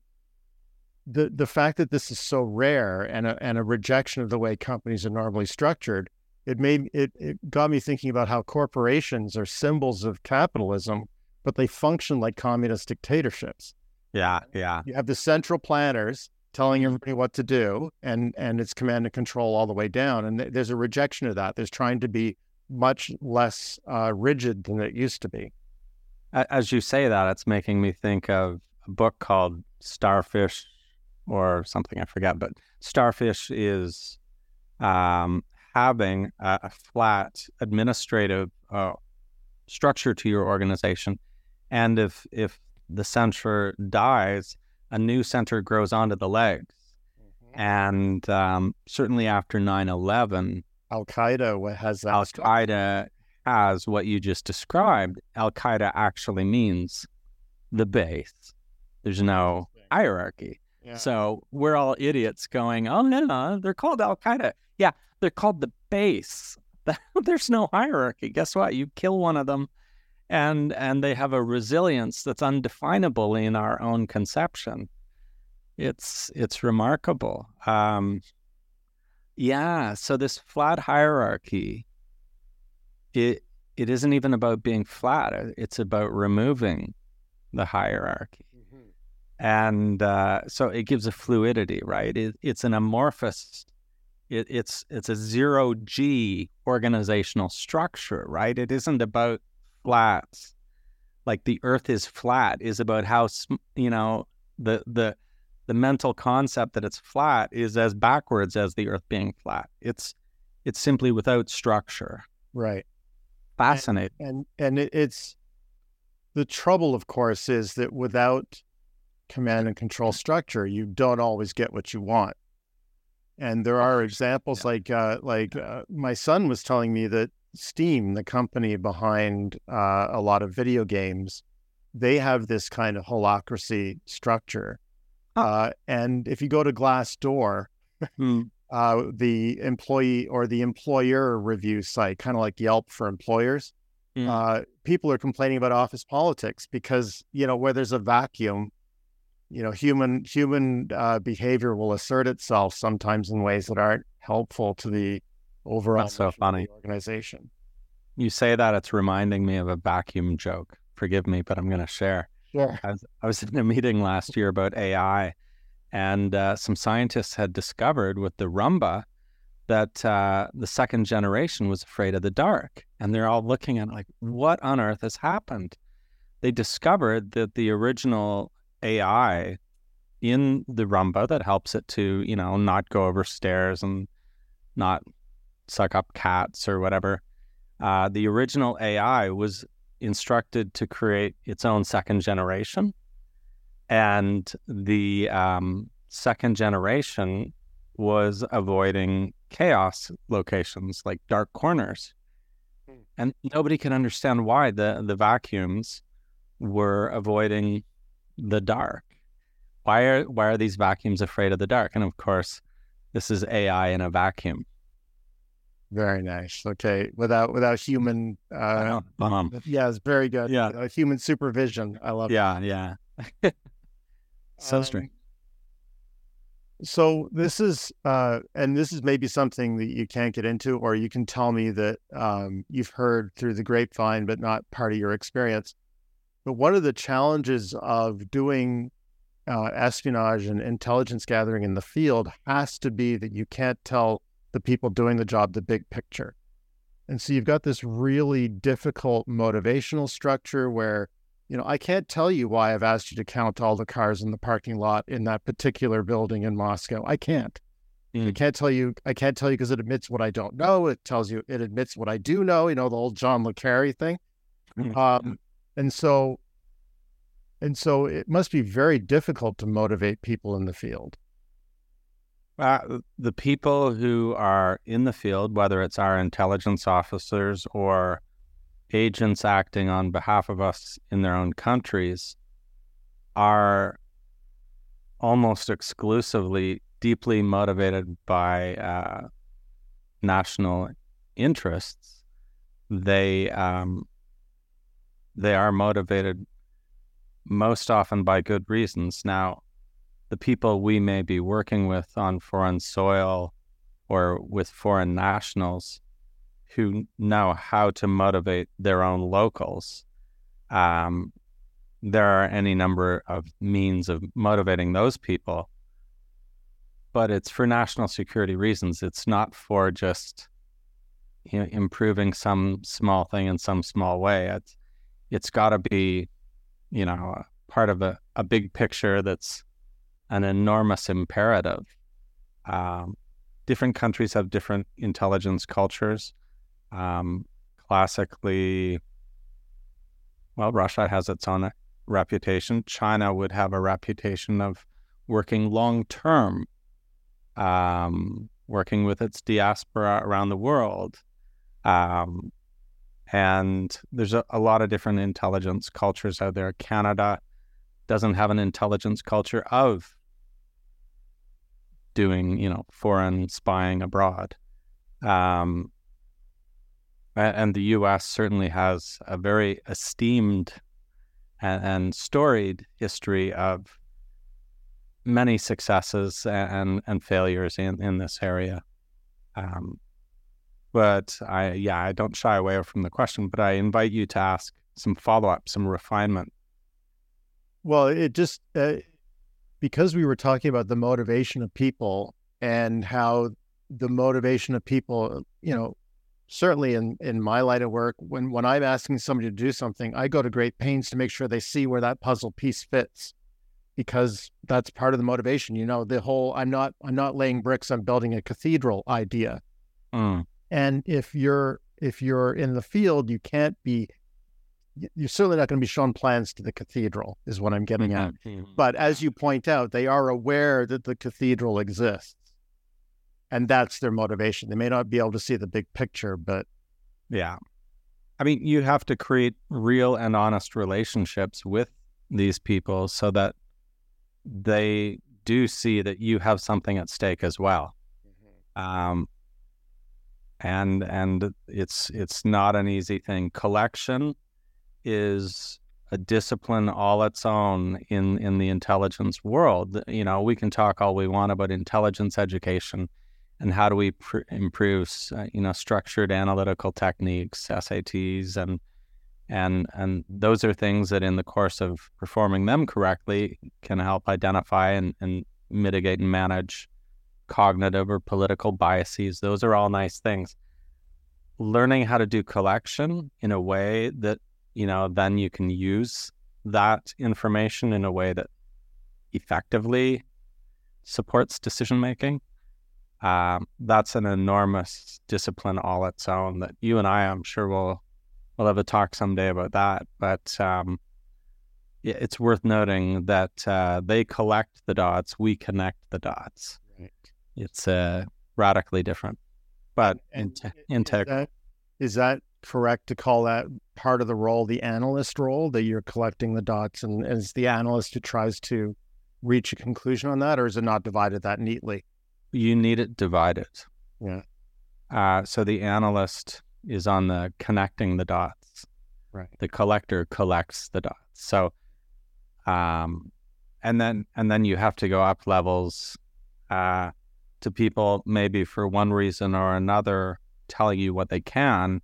the the fact that this is so rare and a and a rejection of the way companies are normally structured, it made it it got me thinking about how corporations are symbols of capitalism, but they function like communist dictatorships. Yeah, yeah, You have the central planners telling everybody what to do, and and it's command and control all the way down. And th- there's a rejection of that. There's trying to be much less uh, rigid than it used to be. As you say that, it's making me think of a book called Starfish or something, I forget, but Starfish is um, having a, flat administrative uh, structure to your organization. And if, if the center dies, a new center grows onto the legs. And um, certainly after 9 11, Al Qaeda has. Al. Qaeda has what you just described. Al Qaeda actually means the base. There's no hierarchy. Yeah. So we're all idiots going, oh, no, no, they're called Al Qaeda. Yeah, they're called the base. There's no hierarchy. Guess what? You kill one of them, and and they have a resilience that's undefinable in our own conception. It's it's remarkable. Um, yeah. So this flat hierarchy, it it isn't even about being flat. uh, It's about removing the hierarchy Mhm. and uh, so it gives a fluidity, right? It, it's an amorphous, it, it's it's a zero G organizational structure, right? It isn't about flats, like the Earth is flat. Is about how you know the the the mental concept that it's flat is as backwards as the Earth being flat. It's it's simply without structure. Right. Fascinating. And and it, it's the trouble, of course, is that without command and control structure, you don't always get what you want. And there are examples Yeah. like uh, like uh, my son was telling me that Steam, the company behind uh, a lot of video games, they have this kind of holacracy structure. Huh. Uh, and if you go to Glassdoor, Hmm. uh, the employee or the employer review site, kind of like Yelp for employers, Mm. uh, people are complaining about office politics because you know where there's a vacuum, you know, human human uh, behavior will assert itself sometimes in ways that aren't helpful to the overall That's so funny. the organization. You say that it's reminding me of a vacuum joke. Forgive me, but I'm going to share. Sure. I was, I was in a meeting last year about AI, and uh, some scientists had discovered with the Roomba that uh, the second generation was afraid of the dark. And they're all looking at it like, what on earth has happened? They discovered that the original AI in the Roomba that helps it to, you know, not go over stairs and not suck up cats or whatever. Uh, the original AI was instructed to create its own second generation. And the um, second generation was avoiding chaos locations like dark corners. Hmm. And nobody can understand why the, the vacuums were avoiding the dark. Why are why are these vacuums afraid of the dark? And of course, this is AI in a vacuum. Very nice. Okay, without without human. Uh, um, yeah, it's very good. Yeah. Uh, human supervision. I love. It. Yeah, yeah. so Um, strange. So this is, uh, and this is maybe something that you can't get into, or you can tell me that um, you've heard through the grapevine, but not part of your experience. But one of the challenges of doing uh, espionage and intelligence gathering in the field has to be that you can't tell the people doing the job the big picture. And so you've got this really difficult motivational structure where you know, I can't tell you why I've asked you to count all the cars in the parking lot in that particular building in Moscow. I can't. I Mm. can't tell you. I can't tell you because it admits what I don't know. It tells you it admits what I do know. You know the old John le Carre thing. Mm. Um, and so, and so it must be very difficult to motivate people in the field. Uh, the people who are in the field, whether it's our intelligence officers or agents acting on behalf of us in their own countries, are almost exclusively deeply motivated by uh, national interests. They um, they are motivated most often by good reasons. Now, the people we may be working with on foreign soil or with foreign nationals who know how to motivate their own locals. Um, there are any number of means of motivating those people, but it's for national security reasons. It's not for just you know, improving some small thing in some small way. It's it's got to be, you know, part of a, a big picture that's an enormous imperative. Um, different countries have different intelligence cultures. Um, classically, well, Russia has its own reputation. China would have a reputation of working long term, um, working with its diaspora around the world. Um, and there's a, a lot of different intelligence cultures out there. Canada doesn't have an intelligence culture of doing, you know, foreign spying abroad. Um, and the U.S. certainly has a very esteemed and, and storied history of many successes and and failures in in this area. Um, but I, yeah, I don't shy away from the question, but I invite you to ask some follow up, some refinement. Well, it just uh, because we were talking about the motivation of people and how the motivation of people, you know, certainly in in my line of work, when when I'm asking somebody to do something, I go to great pains to make sure they see where that puzzle piece fits, because that's part of the motivation. You know, the whole I'm not I'm not laying bricks, I'm building a cathedral idea. Mm, And if you're if you're in the field, you can't be. You're certainly not going to be shown plans to the cathedral, is what I'm getting at. mhm. But as you point out, they are aware that the cathedral exists. And that's their motivation. They may not be able to see the big picture, but Yeah. I mean, you have to create real and honest relationships with these people so that they do see that you have something at stake as well. Um, and and it's it's not an easy thing. Collection is a discipline all its own in in the intelligence world. You know, we can talk all we want about intelligence education and how do we pr- improve uh, you know structured analytical techniques SATs and and and those are things that in the course of performing them correctly can help identify and, and mitigate and manage cognitive or political biases those are all nice things learning how to do collection in a way that you know then you can use that information in a way that effectively supports decision making um, that's an enormous discipline all its own that you and I, I'm sure, will will have a talk someday about that. But um, it's worth noting that uh, they collect the dots, we connect the dots. It's uh, radically different, but And inte- is that, is that correct to call that part of the role, the analyst role, that you're collecting the dots and is the analyst who tries to reach a conclusion on that, or is it not divided that neatly? You need it divided. Yeah. Uh, so the analyst is on the connecting the dots. Right. The collector collects the dots. So, um, and then and then you have to go up levels uh, to people maybe for one reason or another telling you what they can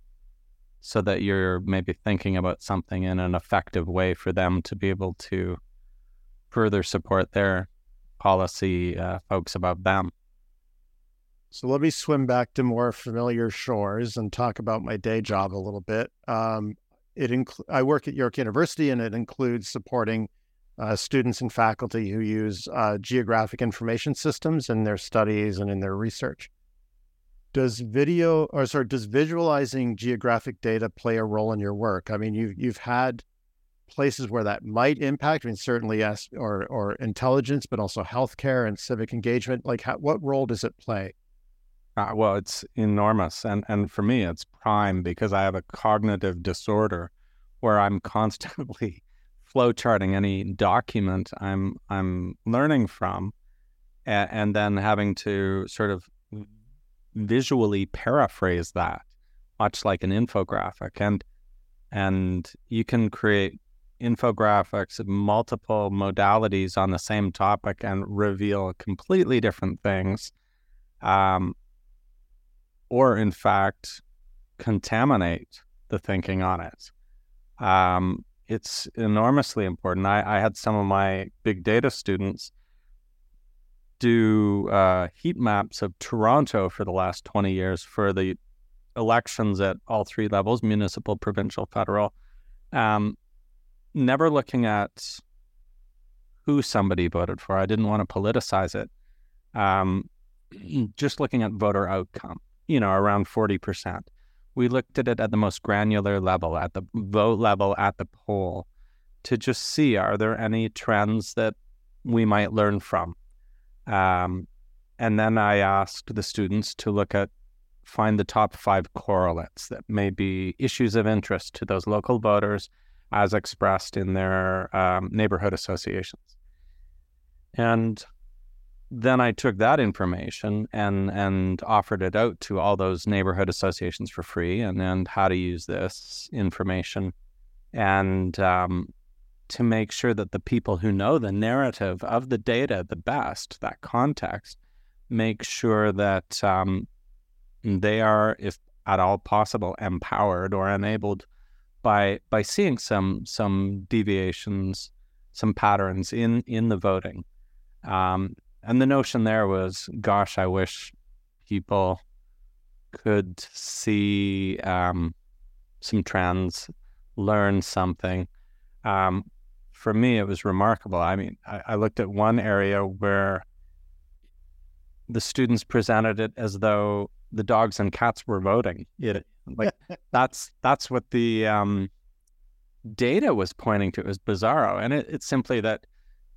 so that you're maybe thinking about something in an effective way for them to be able to further support their policy uh, folks above them. So let me swim back to more familiar shores and talk about my day job a little bit. Um, it inc- I work at York University, and it includes supporting uh, students and faculty who use uh, geographic information systems in their studies and in their research. Does video, or sorry, does visualizing geographic data play a role in your work? I mean, you've you've had places where that might impact. I mean, certainly yes, or or intelligence, but also healthcare and civic engagement. Like, how, what role does it play? Uh, well, it's enormous, and and for me, it's prime because I have a cognitive disorder where I'm constantly flowcharting any document I'm I'm learning from, and, and then having to sort of visually paraphrase that, much like an infographic, and and you can create infographics of multiple modalities on the same topic and reveal completely different things. Um, or in fact contaminate the thinking on it. Um, it's enormously important. I, I, had some of my big data students do uh, heat maps of Toronto for the last 20 years for the elections at all three levels municipal, provincial, federal. Um, never looking at who somebody voted for. I didn't want to politicize it. Um, just looking at voter outcome you know, around 40%. We looked at it at the most granular level, at the vote level, at the poll, to just see are there any trends that we might learn from. Um, and then I asked the students to look at, find the top five correlates that may be issues of interest to those local voters as expressed in their um, neighborhood associations. And then I took that information and and offered it out to all those neighborhood associations for free, and and how to use this information, and um, to make sure that the people who know the narrative of the data the best, that context, make sure that um, they are, if at all possible, empowered or enabled by by seeing some some deviations, some patterns in in the voting. Um, and the notion there was, gosh, I wish people could see um, some trends, learn something. Um, for me, it was remarkable. I mean, I, I looked at one area where the students presented it as though the dogs and cats were voting. It, like that's that's what the um, data was pointing to. It was bizarro, and it, it's simply that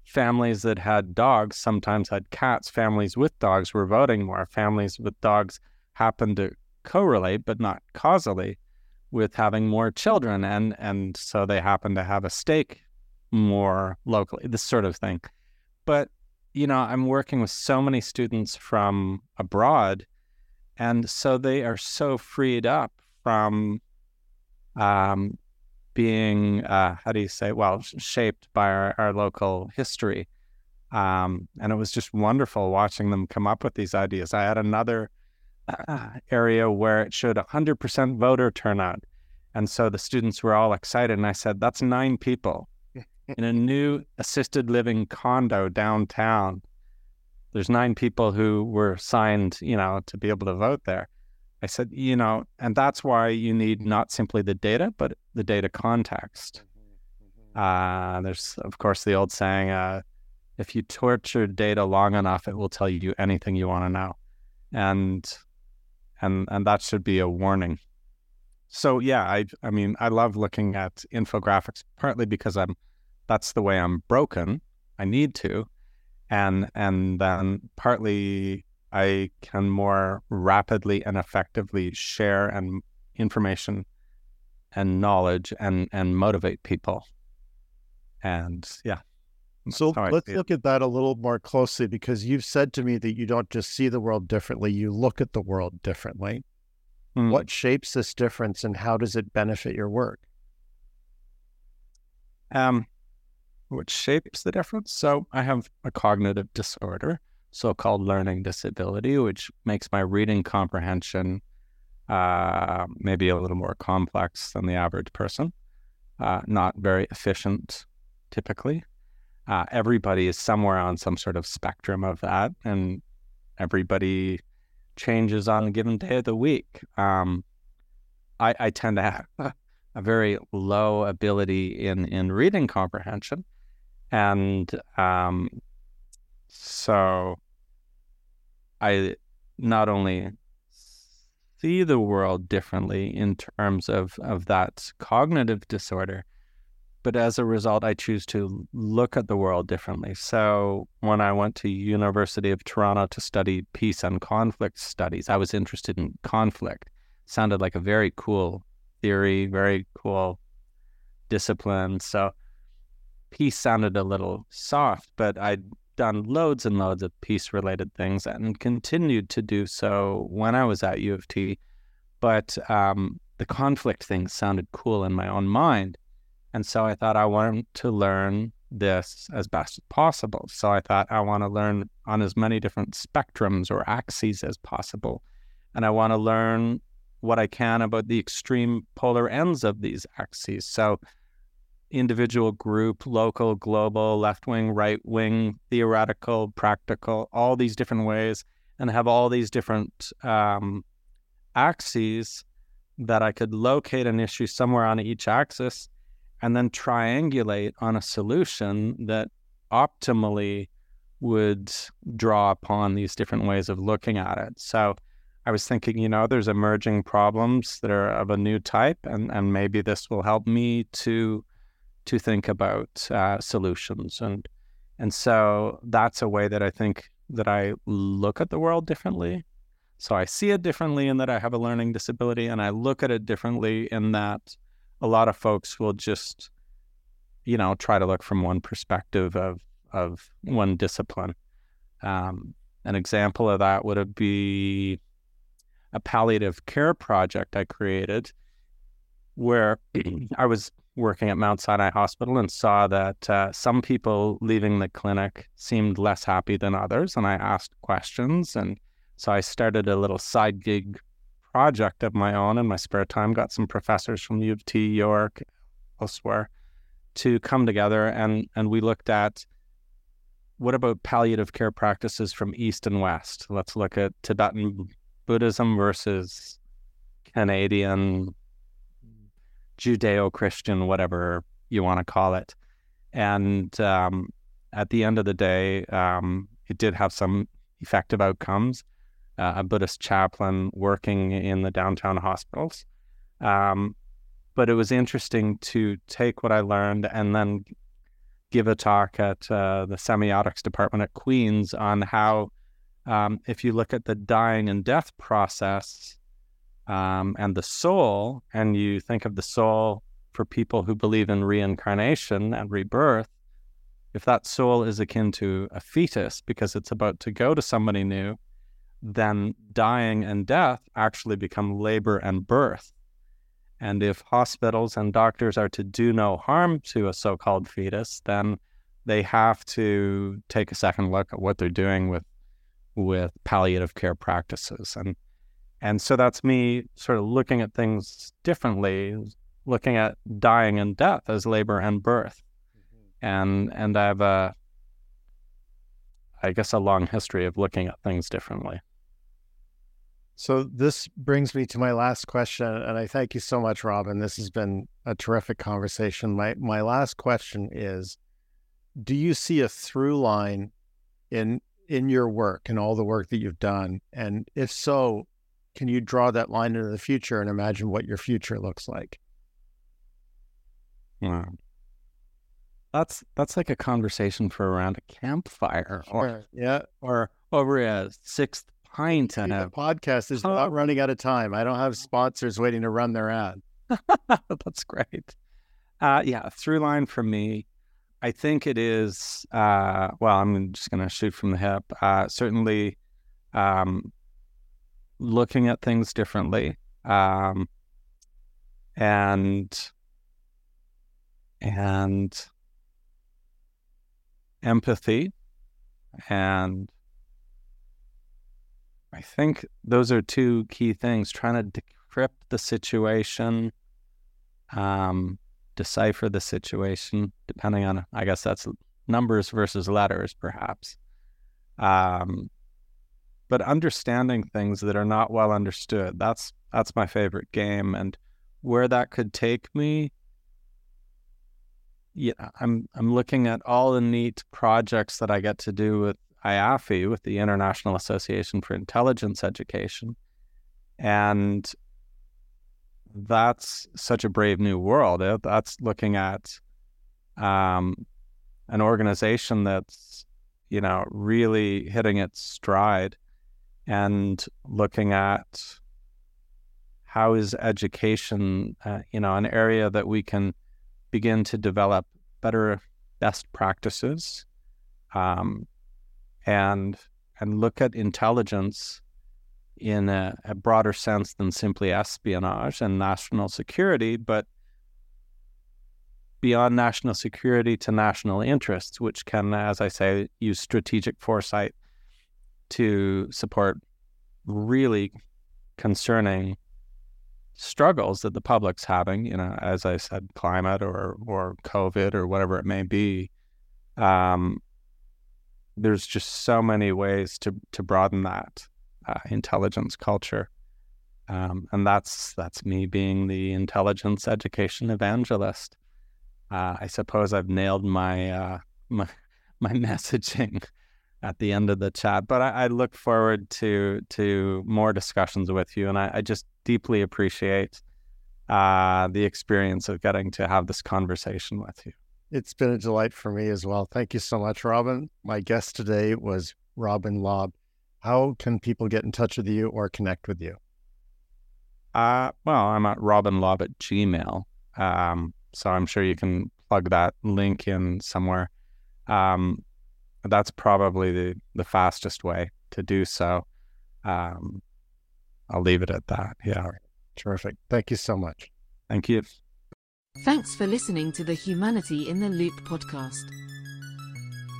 families that had dogs sometimes had cats. Families with dogs were voting more. Families with dogs happened to correlate, but not causally, with having more children, and and so they happened to have a stake more locally. This sort of thing. But you know, I'm working with so many students from abroad, and so they are so freed up from um, being, uh, how do you say, well, shaped by our, our local history. Um, and it was just wonderful watching them come up with these ideas. I had another uh, area where it showed 100% voter turnout. And so the students were all excited. And I said, that's nine people in a new assisted living condo downtown. There's nine people who were signed, you know, to be able to vote there. I said, you know, and that's why you need not simply the data, but the data context. Mm-hmm, mm-hmm. Uh, there's, of course, the old saying, uh, if you torture data long enough, it will tell you anything you want to know. And, and, and that should be a warning. So yeah, I, I mean, I love looking at infographics partly because I'm, that's the way I'm broken. I need to. And, and then partly I can more rapidly and effectively share and information and knowledge and and motivate people. And yeah. So let's look at that a little more closely because you've said to me that you don't just see the world differently, you look at the world differently. Mm. What shapes this difference and how does it benefit your work? Um, what shapes the difference? So I have a cognitive disorder, so-called learning disability, which makes my reading comprehension uh, maybe a little more complex than the average person. Uh, not very efficient, typically. Uh, everybody is somewhere on some sort of spectrum of that, and everybody changes on a given day of the week. Um, I, I, tend to have a very low ability in in reading comprehension, and um, so I not only see the world differently in terms of of that cognitive disorder, but as a result, I choose to look at the world differently. So when I went to University of Toronto to study peace and conflict studies, I was interested in conflict. Sounded like a very cool theory, very cool discipline. So peace sounded a little soft, but I'd done loads and loads of peace related things and continued to do so when I was at U of T. But um, the conflict thing sounded cool in my own mind. And so I thought I wanted to learn this as best as possible. So I thought I want to learn on as many different spectrums or axes as possible. And I want to learn what I can about the extreme polar ends of these axes. So individual, group, local, global, left wing, right wing, theoretical, practical, all these different ways, and have all these different um, axes that I could locate an issue somewhere on each axis and then triangulate on a solution that optimally would draw upon these different ways of looking at it. So I was thinking, you know, there's emerging problems that are of a new type, and, and maybe this will help me to to think about uh, solutions. And and so that's a way that I think that I look at the world differently. So I see it differently in that I have a learning disability, and I look at it differently in that a lot of folks will just, you know, try to look from one perspective of of one discipline. Um, an example of that would be a palliative care project I created, where I was working at Mount Sinai Hospital and saw that uh, some people leaving the clinic seemed less happy than others, and I asked questions, and so I started a little side gig project of my own in my spare time. Got some professors from U of T, York, elsewhere, to come together and and we looked at what about palliative care practices from East and West. Let's look at Tibetan Buddhism versus Canadian Judeo-Christian, whatever you want to call it. And um, at the end of the day, um, it did have some effective outcomes uh, a Buddhist chaplain working in the downtown hospitals. Um, but it was interesting to take what I learned and then give a talk at uh, the semiotics department at Queen's on how, um, if you look at the dying and death process um, and the soul, and you think of the soul for people who believe in reincarnation and rebirth, if that soul is akin to a fetus because it's about to go to somebody new, then dying and death actually become labor and birth. And if hospitals and doctors are to do no harm to a so called fetus, then they have to take a second look at what they're doing with with palliative care practices. And and so that's me sort of looking at things differently, looking at dying and death as labor and birth. Mm-hmm. And and I have a I guess a long history of looking at things differently. So this brings me to my last question, and I thank you so much, Robin. This has been a terrific conversation. My my last question is: Do you see a through line in in your work and all the work that you've done? And if so, can you draw that line into the future and imagine what your future looks like? Wow. That's that's like a conversation for around a campfire, or yeah, or over a sixth pint and a podcast is not running out of time. I don't have sponsors waiting to run their ad. That's great. Uh, yeah, through line for me, I think it is. Uh, well, I'm just going to shoot from the hip. Uh, certainly, um, looking at things differently um, and and empathy and I think those are two key things trying to decrypt the situation, um, decipher the situation, depending on, I guess that's numbers versus letters, perhaps. Um, but understanding things that are not well understood, that's, that's my favorite game. And where that could take me, yeah, I'm, I'm looking at all the neat projects that I get to do with IAFIE, with the International Association for Intelligence Education. And that's such a brave new world. That's looking at um, an organization that's, you know, really hitting its stride and looking at how is education, uh, you know, an area that we can begin to develop better best practices um, and and look at intelligence in a, a, broader sense than simply espionage and national security, but beyond national security to national interests, which can, as I say, use strategic foresight to support really concerning struggles that the public's having, you know, as I said, climate or or COVID or whatever it may be. Um, there's just so many ways to to broaden that uh, intelligence culture, um, and that's that's me being the intelligence education evangelist. Uh, I suppose I've nailed my uh, my my messaging at the end of the chat, but I, I look forward to to more discussions with you, and I, I just deeply appreciate uh, the experience of getting to have this conversation with you. It's been a delight for me as well. Thank you so much, Robin. My guest today was Robin Lobb. How can people get in touch with you or connect with you? Uh, well, I'm at robinlobb at gmail. Um, so I'm sure you can plug that link in somewhere. Um, that's probably the, the fastest way to do so. Um, I'll leave it at that. Yeah. Terrific. Thank you so much. Thank you. Thanks for listening to the Humanity in the Loop podcast.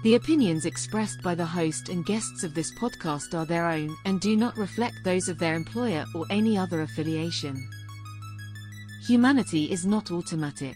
The opinions expressed by the host and guests of this podcast are their own and do not reflect those of their employer or any other affiliation. Humanity is not automatic.